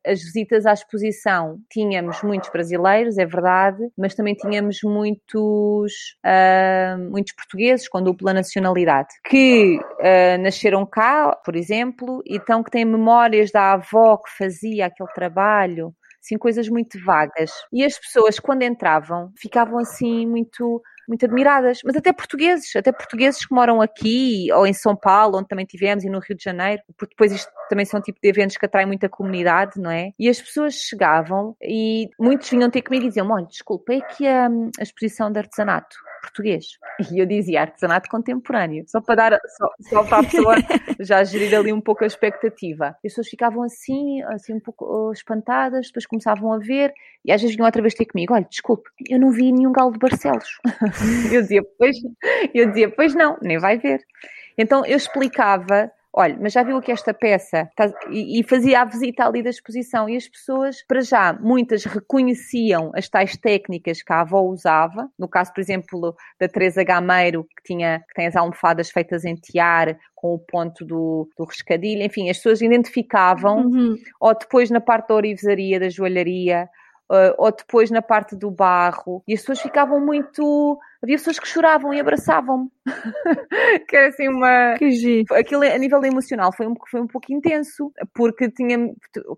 as visitas à exposição tínhamos muitos brasileiros, é verdade, mas também tínhamos muitos, uh, muitos portugueses com dupla nacionalidade que uh, nasceram cá, por exemplo, e então que têm memórias da avó que fazia aquele trabalho assim, coisas muito vagas. E as pessoas, quando entravam, ficavam assim muito muito admiradas, mas até portugueses, até portugueses que moram aqui ou em São Paulo, onde também tivemos, e no Rio de Janeiro, porque depois isto também são tipo de eventos que atraem muita comunidade, não é? E as pessoas chegavam e muitos vinham ter comigo e diziam: Olha, desculpa, é que a, a exposição de artesanato português. E eu dizia artesanato contemporâneo, só para dar, só, só para a pessoa já gerir ali um pouco a expectativa. As pessoas ficavam assim, assim um pouco oh, espantadas, depois começavam a ver e às vezes vinham outra vez ter comigo, olha, desculpe, eu não vi nenhum galo de Barcelos. eu dizia, pois, eu dizia, pois não, nem vai ver. Então eu explicava olha, mas já viu aqui esta peça? E, fazia a visita ali da exposição e as pessoas, para já, muitas reconheciam as tais técnicas que a avó usava. No caso, por exemplo, da Teresa Gameiro, que, tinha, que tem as almofadas feitas em tiar, com o ponto do, do rescadilho. Enfim, as pessoas identificavam. Uhum. Ou depois na parte da orivesaria, da joalharia, uh, ou depois na parte do barro, e as pessoas ficavam muito. Havia pessoas que choravam e abraçavam-me. que era assim uma. Que giro. Aquilo a nível emocional foi um, foi um pouco intenso, porque tinha.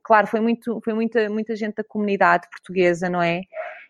Claro, foi, muito, foi muita, muita gente da comunidade portuguesa, não é?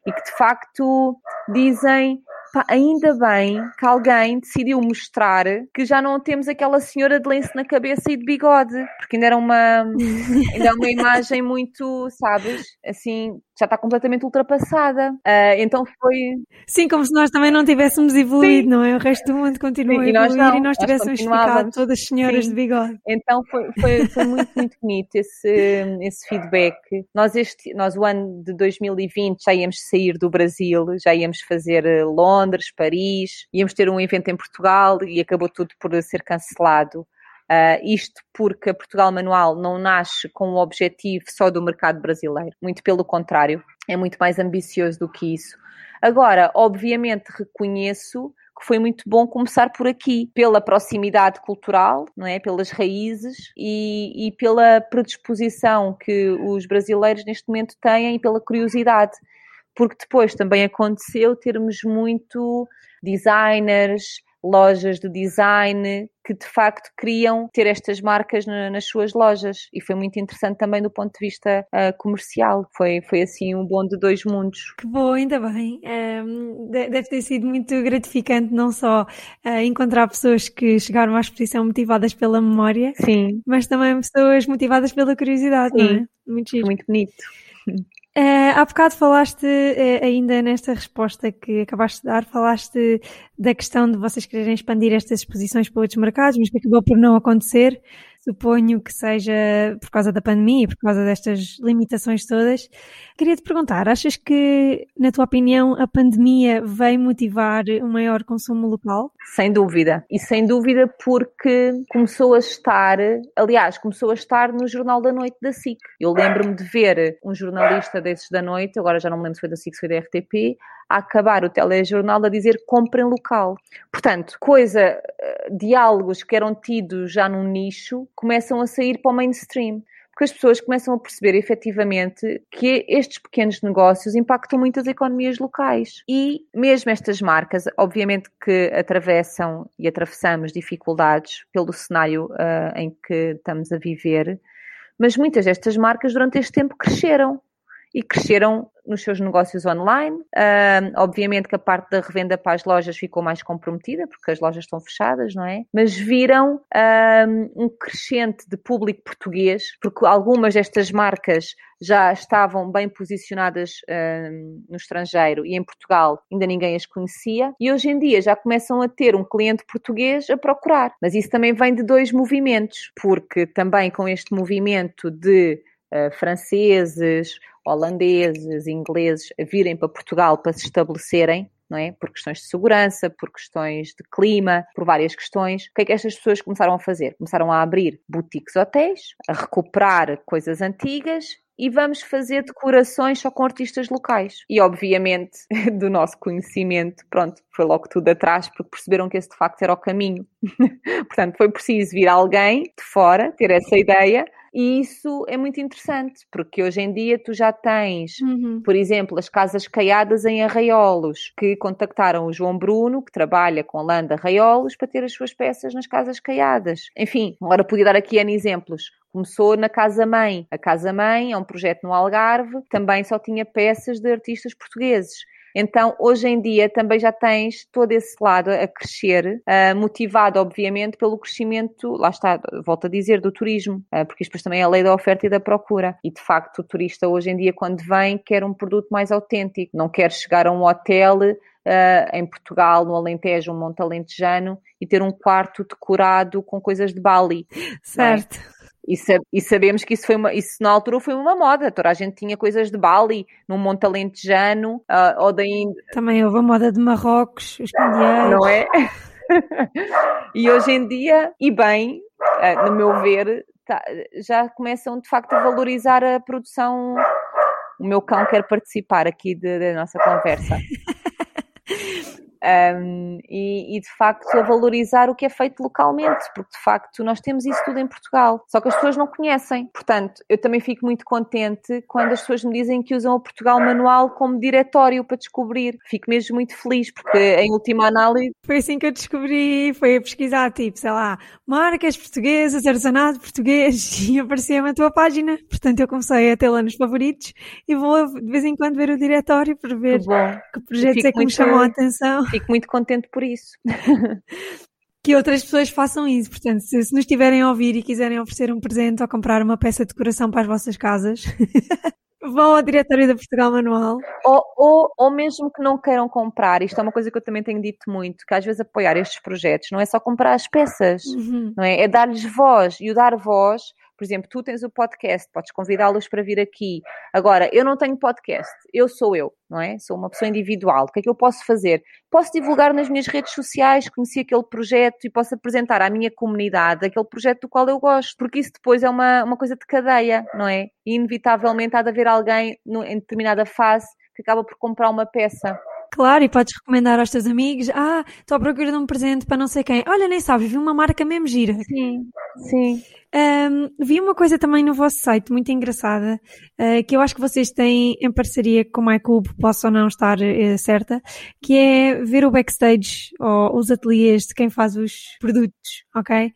E que de facto dizem Pá, ainda bem que alguém decidiu mostrar que já não temos aquela senhora de lenço na cabeça e de bigode, porque ainda era uma, ainda é uma imagem muito, sabes, assim, já está completamente ultrapassada. Uh, então foi. Sim, como se nós também não tivéssemos evoluído, Sim. não é? O resto do mundo continua Sim, a evoluir e nós, não, e nós tivéssemos ficado todas senhoras Sim. de bigode. Então foi, foi, foi muito, muito bonito esse, esse feedback. Nós, este, nós, o ano de 2020, já íamos sair do Brasil, já íamos fazer eh, Londres, Paris, íamos ter um evento em Portugal e acabou tudo por ser cancelado. Uh, isto porque a Portugal Manual não nasce com o objetivo só do mercado brasileiro, muito pelo contrário, é muito mais ambicioso do que isso. Agora, obviamente, reconheço que foi muito bom começar por aqui, pela proximidade cultural, não é? pelas raízes e, e pela predisposição que os brasileiros neste momento têm e pela curiosidade. Porque depois também aconteceu termos muito designers, lojas de design que de facto queriam ter estas marcas na, nas suas lojas e foi muito interessante também do ponto de vista uh, comercial. Foi, foi assim um bom de dois mundos. Que bom, ainda bem. Um, deve ter sido muito gratificante não só uh, encontrar pessoas que chegaram à exposição motivadas pela memória, Sim. mas também pessoas motivadas pela curiosidade, Sim. não é? Muito, muito bonito. Uh, há bocado falaste, uh, ainda nesta resposta que acabaste de dar, falaste da questão de vocês quererem expandir estas exposições para outros mercados, mas que acabou por não acontecer. Suponho que seja por causa da pandemia por causa destas limitações todas. Queria te perguntar, achas que, na tua opinião, a pandemia veio motivar um maior consumo local? Sem dúvida. E sem dúvida porque começou a estar, aliás, começou a estar no Jornal da Noite da SIC. Eu lembro-me de ver um jornalista desses da noite, agora já não me lembro se foi da SIC, se foi da RTP, a acabar o telejornal a dizer comprem local. Portanto, coisa, eh, diálogos que eram tidos já num nicho começam a sair para o mainstream porque as pessoas começam a perceber efetivamente que estes pequenos negócios impactam muito as economias locais. E mesmo estas marcas, obviamente que atravessam e atravessamos dificuldades pelo cenário uh, em que estamos a viver, mas muitas destas marcas durante este tempo cresceram e cresceram nos seus negócios online. Uh, obviamente que a parte da revenda para as lojas ficou mais comprometida, porque as lojas estão fechadas, não é? Mas viram uh, um crescente de público português, porque algumas destas marcas já estavam bem posicionadas uh, no estrangeiro e em Portugal ainda ninguém as conhecia, e hoje em dia já começam a ter um cliente português a procurar. Mas isso também vem de dois movimentos, porque também com este movimento de Uh, franceses holandeses, ingleses a virem para Portugal para se estabelecerem, não é? Por questões de segurança, por questões de clima, por várias questões. O que é que estas pessoas começaram a fazer? Começaram a abrir boutiques hotéis, a recuperar coisas antigas e vamos fazer decorações só com artistas locais. E obviamente, do nosso conhecimento, pronto, foi logo tudo atrás porque perceberam que esse de facto era o caminho. Portanto, foi preciso vir alguém de fora ter essa ideia e isso é muito interessante, porque hoje em dia tu já tens, uhum. por exemplo, as casas caiadas em arraiolos, que contactaram o João Bruno, que trabalha com a Landa Arraiolos, para ter as suas peças nas casas caiadas. Enfim, agora podia dar aqui N exemplos. Começou na Casa Mãe. A Casa Mãe é um projeto no Algarve, também só tinha peças de artistas portugueses. Então, hoje em dia, também já tens todo esse lado a crescer, uh, motivado, obviamente, pelo crescimento, lá está, volto a dizer, do turismo, uh, porque isto depois também é a lei da oferta e da procura. E, de facto, o turista hoje em dia, quando vem, quer um produto mais autêntico, não quer chegar a um hotel Uh, em Portugal, no Alentejo, um Monte Alentejano, e ter um quarto decorado com coisas de Bali. É? Certo. E, e, sabemos que isso, foi uma, isso na altura foi uma moda. Toda a gente tinha coisas de Bali, num Monte Alentejano, uh, ou da Índia. Também houve a moda de Marrocos, os candeeiros. Não é? e hoje em dia, e bem, uh, no meu ver, tá, já começam de facto a valorizar a produção. O meu cão quer participar aqui da nossa conversa. Um, e, e, de facto a valorizar o que é feito localmente, porque de facto nós temos isso tudo em Portugal, só que as pessoas não conhecem. Portanto, eu também fico muito contente quando as pessoas me dizem que usam o Portugal Manual como diretório para descobrir. Fico mesmo muito feliz, porque em última análise. Foi assim que eu descobri, foi a pesquisar, tipo, sei lá, marcas portuguesas, artesanato português, e aparecia-me a tua página. Portanto, eu comecei a tê-la nos favoritos e vou de vez em quando ver o diretório para ver que, que projetos é que me chamam a atenção fico muito contente por isso. que outras pessoas façam isso. Portanto, se, se nos estiverem a ouvir e quiserem oferecer um presente ou comprar uma peça de decoração para as vossas casas, vão à diretória da Portugal Manual. Ou, ou, ou mesmo que não queiram comprar, isto é uma coisa que eu também tenho dito muito, que às vezes apoiar estes projetos não é só comprar as peças, uhum. não é? É dar-lhes voz. E o dar voz por exemplo, tu tens o podcast, podes convidá-los para vir aqui. Agora, eu não tenho podcast, eu sou eu, não é? Sou uma pessoa individual. O que é que eu posso fazer? Posso divulgar nas minhas redes sociais, conhecer aquele projeto e posso apresentar à minha comunidade aquele projeto do qual eu gosto, porque isso depois é uma, uma coisa de cadeia, não é? E inevitavelmente há de haver alguém no, em determinada fase que acaba por comprar uma peça. Claro, e podes recomendar aos teus amigos: ah, estou à procura de um presente para não sei quem. Olha, nem sabes, vi uma marca mesmo gira. Sim, sim. Um, vi uma coisa também no vosso site muito engraçada, uh, que eu acho que vocês têm em parceria com o MyClub, posso ou não estar uh, certa, que é ver o backstage ou os ateliês de quem faz os produtos, ok?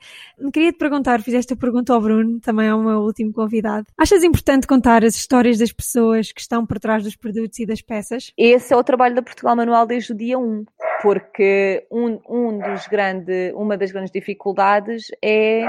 Queria te perguntar, fizeste a pergunta ao Bruno, também é o meu último convidado. Achas importante contar as histórias das pessoas que estão por trás dos produtos e das peças? Esse é o trabalho da Portugal Manual desde o dia 1, porque um, um dos grande, uma das grandes dificuldades é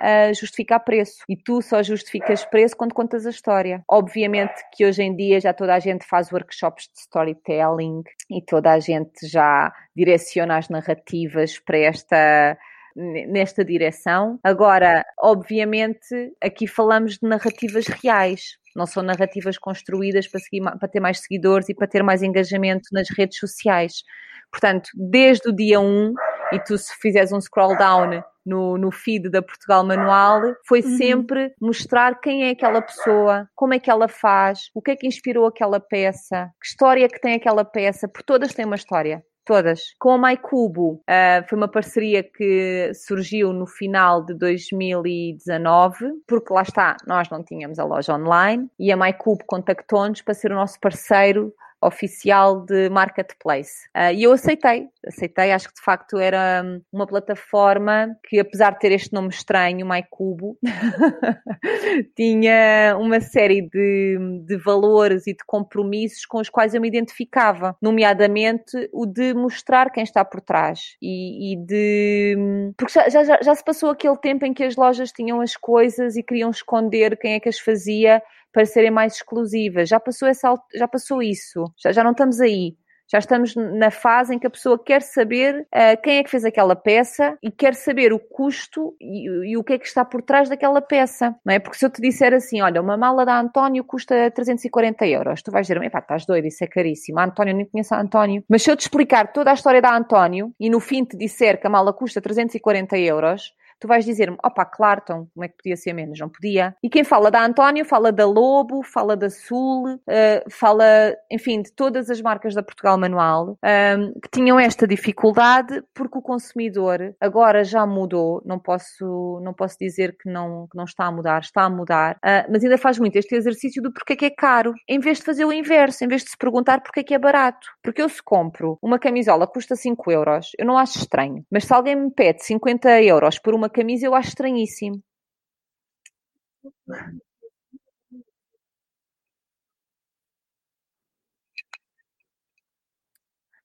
uh, justificar preço. E tu só justificas preço quando contas a história. Obviamente que hoje em dia já toda a gente faz workshops de storytelling e toda a gente já direciona as narrativas para esta nesta direção. Agora, obviamente, aqui falamos de narrativas reais. Não são narrativas construídas para, seguir, para ter mais seguidores e para ter mais engajamento nas redes sociais. Portanto, desde o dia 1, e tu se fizeres um scroll down no, no feed da Portugal Manual, foi uhum. sempre mostrar quem é aquela pessoa, como é que ela faz, o que é que inspirou aquela peça, que história que tem aquela peça, porque todas têm uma história. Todas. Com a MyCubo, uh, foi uma parceria que surgiu no final de 2019, porque lá está, nós não tínhamos a loja online e a MyCubo contactou-nos para ser o nosso parceiro oficial de marketplace. Uh, e eu aceitei, aceitei, acho que de facto era hum, uma plataforma que, apesar de ter este nome estranho, MyCubo, tinha uma série de, de valores e de compromissos com os quais eu me identificava, nomeadamente o de mostrar quem está por trás e, e de. Hum, porque já, já, já se passou aquele tempo em que as lojas tinham as coisas e queriam esconder quem é que as fazia para serem mais exclusivas. Já passou, essa, já passou isso, já, já não estamos aí. Já estamos na fase em que a pessoa quer saber uh, quem é que fez aquela peça e quer saber o custo e, e, o que é que está por trás daquela peça, não é? Porque se eu te disser assim, olha, uma mala da António custa 340 euros, tu vais dizer, epá, estás doido, isso é caríssimo. A António, nem conheço a António. Mas se eu te explicar toda a história da António e no fim te disser que a mala custa 340 euros, tu vais dizer-me, opá, claro, então, como é que podia ser menos? Não podia. E quem fala da António, fala da Lobo, fala da Sul, uh, fala, enfim, de todas as marcas da Portugal Manual, um, ehm, que tinham esta dificuldade, porque o consumidor agora já mudou, não posso, não posso dizer que não, que não está a mudar, está a mudar, uh, mas ainda faz muito este exercício do porquê que é caro, em vez de fazer o inverso, em vez de se perguntar porquê que é barato. Porque eu se compro uma camisola custa 5 euros, eu não acho estranho, mas se alguém me pede 50 euros por uma camisa eu acho estranhíssimo.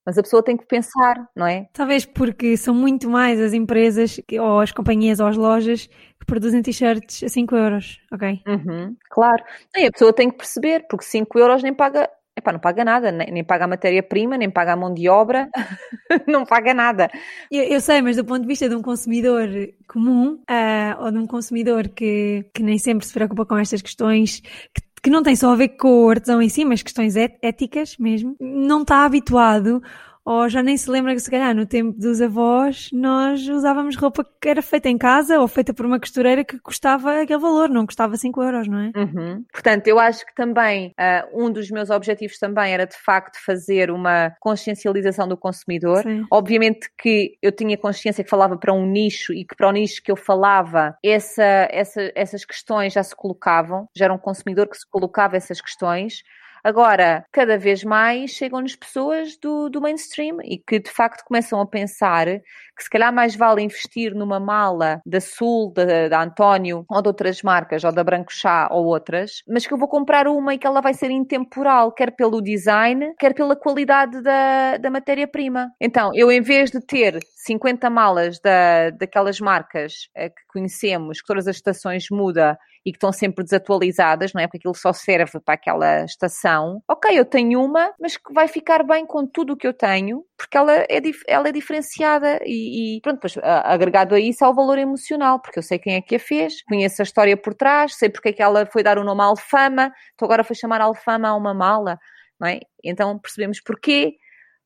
Mas a pessoa tem que pensar, não é? Talvez porque são muito mais as empresas, ou as companhias, ou as lojas que produzem t-shirts a 5 euros, ok? Uhum, claro. E a pessoa tem que perceber, porque 5 euros nem paga Epá, não paga nada, nem, paga a matéria-prima, nem paga a mão de obra, não paga nada. Eu, eu, sei, mas do ponto de vista de um consumidor comum, uh, ou de um consumidor que, que nem sempre se preocupa com estas questões, que, que não tem só a ver com o artesão em si, mas questões éticas mesmo, não está habituado ou já nem se lembra que se calhar no tempo dos avós nós usávamos roupa que era feita em casa ou feita por uma costureira que custava aquele valor, não custava 5 euros, não é? Uhum. Portanto, eu acho que também uh, um dos meus objetivos também era de facto fazer uma consciencialização do consumidor. Sim. Obviamente que eu tinha consciência que falava para um nicho e que para o nicho que eu falava essa, essa, essas questões já se colocavam, já era um consumidor que se colocava essas questões. Agora, cada vez mais chegam-nos pessoas do, do mainstream e que de facto começam a pensar que se calhar mais vale investir numa mala da Sul, da, da António ou de outras marcas, ou da Branco Chá ou outras, mas que eu vou comprar uma e que ela vai ser intemporal, quer pelo design, quer pela qualidade da, da matéria-prima. Então, eu em vez de ter 50 malas da, daquelas marcas eh, que conhecemos, que todas as estações muda e que estão sempre desatualizadas, não é? Porque aquilo só serve para aquela estação. Ok, eu tenho uma, mas que vai ficar bem com tudo o que eu tenho, porque ela é, ela é diferenciada e, e pronto, depois agregado a isso há o valor emocional, porque eu sei quem é que a fez, conheço a história por trás, sei porque é que ela foi dar o nome Alfama, então agora foi chamar Alfama a uma mala, não é? Então percebemos porquê,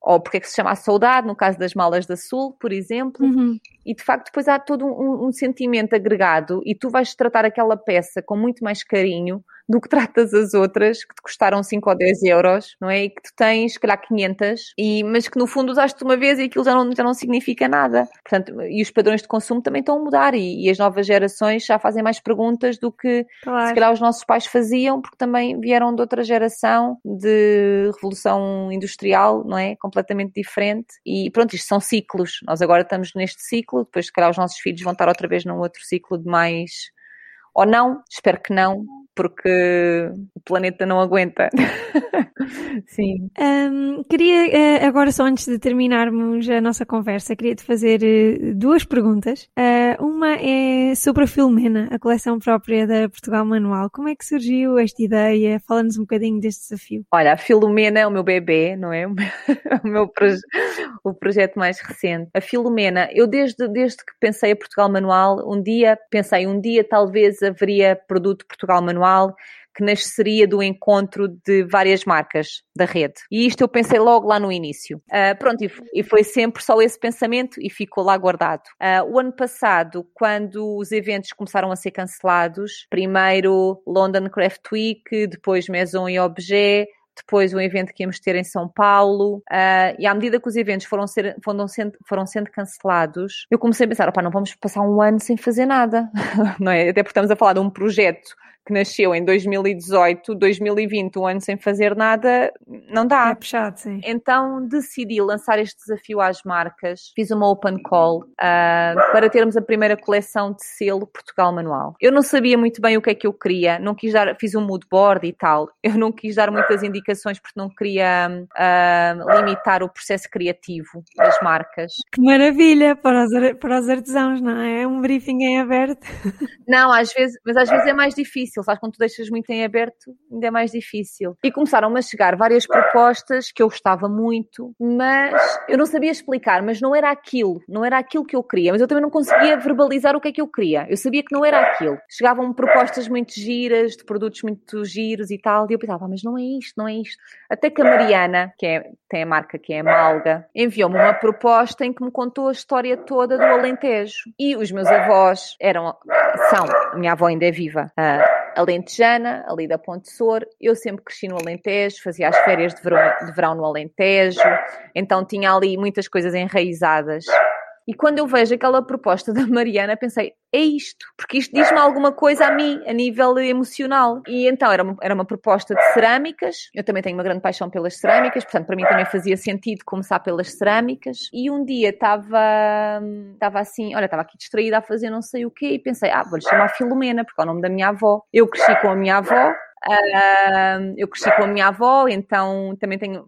ou porque é que se chama a saudade, no caso das malas da Sul, por exemplo, uhum. e de facto depois há todo um, um, sentimento agregado e tu vais tratar aquela peça com muito mais carinho do que tratas as outras que te custaram 5 ou 10 euros, não é? E que tu tens, se calhar, 500, e, mas que no fundo usaste uma vez e aquilo já não, já não significa nada. Portanto, e os padrões de consumo também estão a mudar e, e as novas gerações já fazem mais perguntas do que claro. se calhar os nossos pais faziam, porque também vieram de outra geração de revolução industrial, não é? Completamente diferente. E pronto, isto são ciclos. Nós agora estamos neste ciclo, depois se calhar os nossos filhos vão estar outra vez num outro ciclo de mais. Ou não, espero que não, porque o planeta não aguenta. Sim. Um, queria, eh, agora só antes de terminarmos a nossa conversa, queria te fazer eh, duas perguntas. Uh, uma é sobre a Filomena, a coleção própria da Portugal Manual. Como é que surgiu esta ideia? Fala-nos um bocadinho deste desafio. Olha, a Filomena é o meu bebê, não é? O meu proje o projeto mais recente. A Filomena, eu desde, desde que pensei a Portugal Manual, um dia, pensei, um dia talvez haveria produto Portugal Manual que nasceria do encontro de várias marcas da rede. E isto eu pensei logo lá no início. Uh, pronto, e, foi sempre só esse pensamento e ficou lá guardado. Uh, o ano passado, quando os eventos começaram a ser cancelados, primeiro London Craft Week, depois Maison e Objet, depois um evento que íamos ter em São Paulo, uh, e à medida que os eventos foram, ser, foram, sendo, foram sendo cancelados, eu comecei a pensar, opá, não vamos passar um ano sem fazer nada, não é? Até porque estamos a falar de um projeto que nasceu em 2018, 2020, um ano sem fazer nada, não dá. É puxado, sim. Então decidi lançar este desafio às marcas, fiz uma open call uh, para termos a primeira coleção de selo Portugal Manual. Eu não sabia muito bem o que é que eu queria, não quis dar, fiz um mood board e tal, eu não quis dar muitas indicações porque não queria uh, limitar o processo criativo das marcas. Que maravilha para os, para os artesãos, não é? É um briefing em aberto. Não, às vezes, mas às vezes é mais difícil difícil, sabes? Quando tu deixas muito em aberto, ainda é mais difícil. E começaram a chegar várias propostas que eu gostava muito, mas eu não sabia explicar, mas não era aquilo, não era aquilo que eu queria, mas eu também não conseguia verbalizar o que é que eu queria. Eu sabia que não era aquilo. Chegavam propostas muito giras, de produtos muito giros e tal, e eu pensava, mas não é isto, não é isto. Até que a Mariana, que é, tem a marca que é a Malga, enviou-me uma proposta em que me contou a história toda do Alentejo. E os meus avós eram, são, minha avó ainda é viva, uh, alentejana, ali da Ponte Sor. Eu sempre cresci no Alentejo, fazia as férias de verão, de verão no Alentejo, então tinha ali muitas coisas enraizadas. E quando eu vejo aquela proposta da Mariana, pensei, é isto, porque isto diz-me alguma coisa a mim, a nível emocional. E então era uma, era uma proposta de cerâmicas, eu também tenho uma grande paixão pelas cerâmicas, portanto para mim também fazia sentido começar pelas cerâmicas. E um dia estava estava assim, olha, estava aqui distraída a fazer não sei o quê, e pensei, ah, vou-lhe chamar Filomena, porque é o nome da minha avó. Eu cresci com a minha avó, Uh, eu cresci com a minha avó, então também tenho,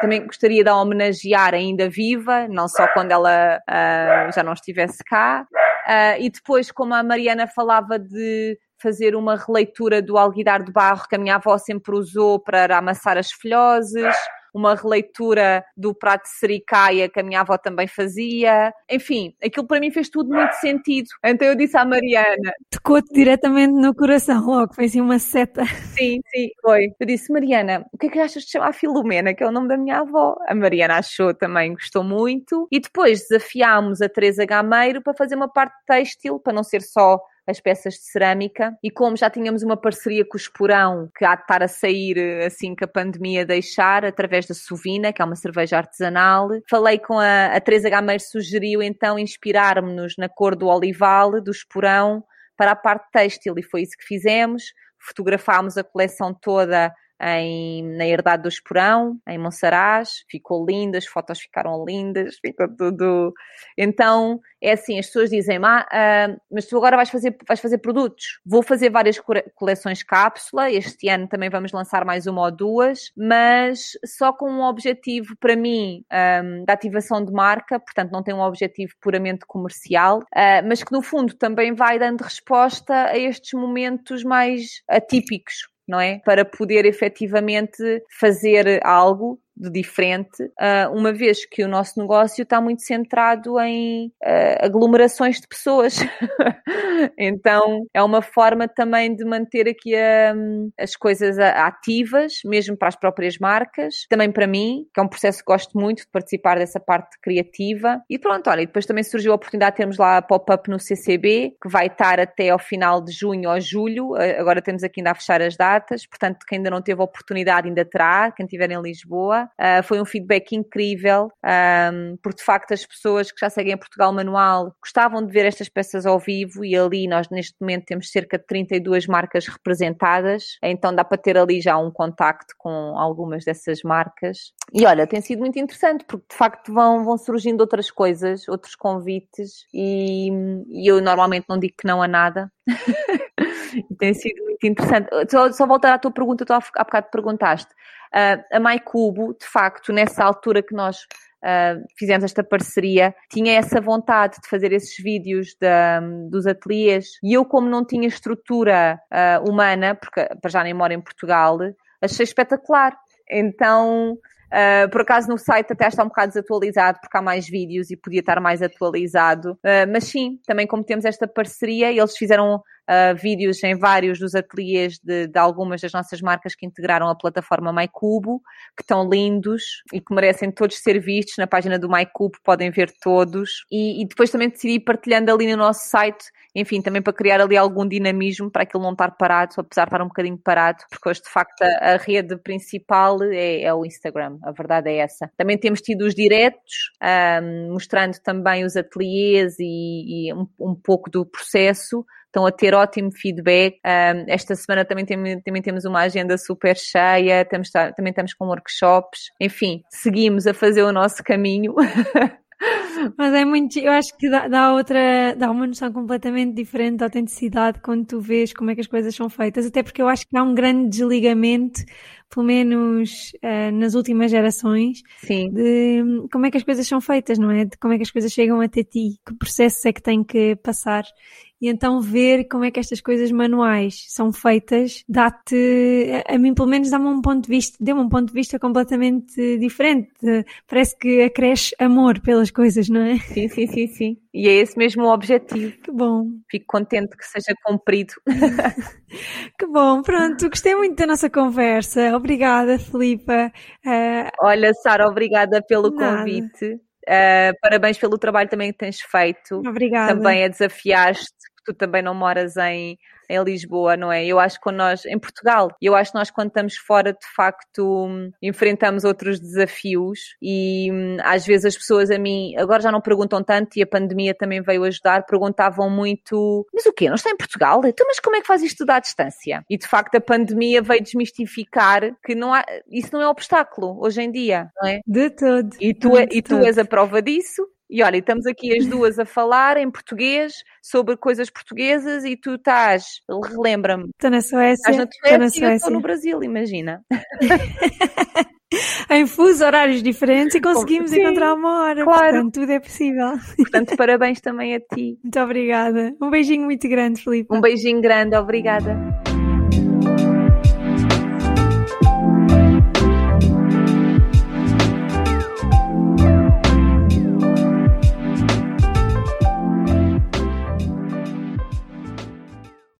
também gostaria de a homenagear ainda viva, não só quando ela uh, já não estivesse cá. Uh, e depois, como a Mariana falava de fazer uma releitura do alguidar de barro que a minha avó sempre usou para amassar as filhoses uma releitura do prato de sericaia que a minha avó também fazia. Enfim, aquilo para mim fez tudo muito sentido. Então eu disse à Mariana. Tocou-te diretamente no coração, logo, foi assim uma seta. Sim, sim, foi. Eu disse, Mariana, o que é que achas de chamar Filomena, que é o nome da minha avó? A Mariana achou também, gostou muito. E depois desafiámos a Teresa Gameiro para fazer uma parte têxtil, para não ser só as peças de cerâmica e como já tínhamos uma parceria com o Esporão que há de estar a sair eh, assim que a pandemia deixar através da Sovina, que é uma cerveja artesanal, falei com a, a Teresa Gameiro sugeriu então inspirar-nos na cor do olival do Esporão para a parte têxtil e foi isso que fizemos. Fotografámos a coleção toda em, na Herdade do Esporão, em Monsaraz, ficou linda, as fotos ficaram lindas, ficou tudo. Então, é assim, as pessoas dizem, ah, mas tu agora vais fazer, vais fazer produtos. Vou fazer várias coleções cápsula, este ano também vamos lançar mais uma ou duas, mas só com um objetivo, para mim, um, da ativação de marca, portanto não tem um objetivo puramente comercial, uh, mas que no fundo também vai dando resposta a estes momentos mais atípicos não é? Para poder efetivamente fazer algo de diferente, uh, uma vez que o nosso negócio está muito centrado em uh, aglomerações de pessoas. então é uma forma também de manter aqui a, as coisas ativas, mesmo para as próprias marcas, também para mim, que é um processo que gosto muito de participar dessa parte criativa. E pronto, olha, depois também surgiu a oportunidade de termos lá a pop-up no CCB, que vai estar até ao final de junho ou julho. Agora temos aqui ainda a fechar as datas, portanto, quem ainda não teve a oportunidade ainda terá, quem estiver em Lisboa. Uh, foi um feedback incrível, um, porque de facto as pessoas que já seguem Portugal Manual gostavam de ver estas peças ao vivo e ali nós neste momento temos cerca de 32 marcas representadas, então dá para ter ali já um contacto com algumas dessas marcas. E olha, tem sido muito interessante porque de facto vão, vão surgindo outras coisas, outros convites e, e eu normalmente não digo que não a nada. tem sido muito interessante. Só, só voltar à tua pergunta, tu há bocado perguntaste. Uh, a MyCubo, de facto, nessa altura que nós uh, fizemos esta parceria, tinha essa vontade de fazer esses vídeos dos ateliês e eu, como não tinha estrutura uh, humana, porque para já nem moro em Portugal, achei espetacular. Então, Uh, por acaso no site até está um bocado desatualizado porque há mais vídeos e podia estar mais atualizado. Uh, mas sim, também como temos esta parceria, eles fizeram uh, vídeos em vários dos ateliês de, de, algumas das nossas marcas que integraram a plataforma MyCubo, que estão lindos e que merecem todos ser vistos. Na página do MyCubo podem ver todos. E, e depois também decidi partilhando ali no nosso site, enfim, também para criar ali algum dinamismo para aquilo não estar parado, apesar de estar um bocadinho parado, porque hoje de facto a, a rede principal é, é, o Instagram, a verdade é essa. Também temos tido os diretos, um, mostrando também os ateliês e, e um, um pouco do processo estão a ter ótimo feedback. Um, esta semana também, tem, também temos uma agenda super cheia, também estamos com workshops. Enfim, seguimos a fazer o nosso caminho. Mas é muito, eu acho que dá, dá, outra, dá uma noção completamente diferente da autenticidade quando tu vês como é que as coisas são feitas, até porque eu acho que há um grande desligamento pelo menos uh, nas últimas gerações, Sim. de como é que as coisas são feitas, não é? De como é que as coisas chegam até ti, que processos é que tem que passar. E então ver como é que estas coisas manuais são feitas dá-te, a, mim pelo menos dá-me um ponto de vista, deu-me um ponto de vista completamente diferente. Parece que acresce amor pelas coisas, não é? Sim, sim, sim, sim. E é esse mesmo o objetivo. Que bom. Fico contente que seja cumprido. que bom, pronto, gostei muito da nossa conversa. Obrigada, Filipa. Uh... Olha, Sara, obrigada pelo Nada. convite. Uh, parabéns pelo trabalho também que tens feito. Obrigada. Também a desafiaste, tu também não moras em, em Lisboa, não é? Eu acho que quando nós, em Portugal, eu acho que nós quando estamos fora, de facto, enfrentamos outros desafios e hum, às vezes as pessoas a mim, agora já não perguntam tanto e a pandemia também veio ajudar, perguntavam muito, mas o quê? Não está em Portugal? Então, mas como é que faz isto à distância? E de facto a pandemia veio desmistificar que não há, isso não é obstáculo hoje em dia, não é? De todo. E tu, é, e tu és a prova disso e olha, estamos aqui as duas a falar em português sobre coisas portuguesas e tu estás, relembra-me. Estou na Suécia. Estás na Suécia, na Suécia. eu estou no Brasil, imagina. em fusos horários diferentes e conseguimos Sim, encontrar uma hora. Claro. Portanto, tudo é possível. Portanto, parabéns também a ti. Muito obrigada. Um beijinho muito grande, Filipe. Um beijinho grande, obrigada.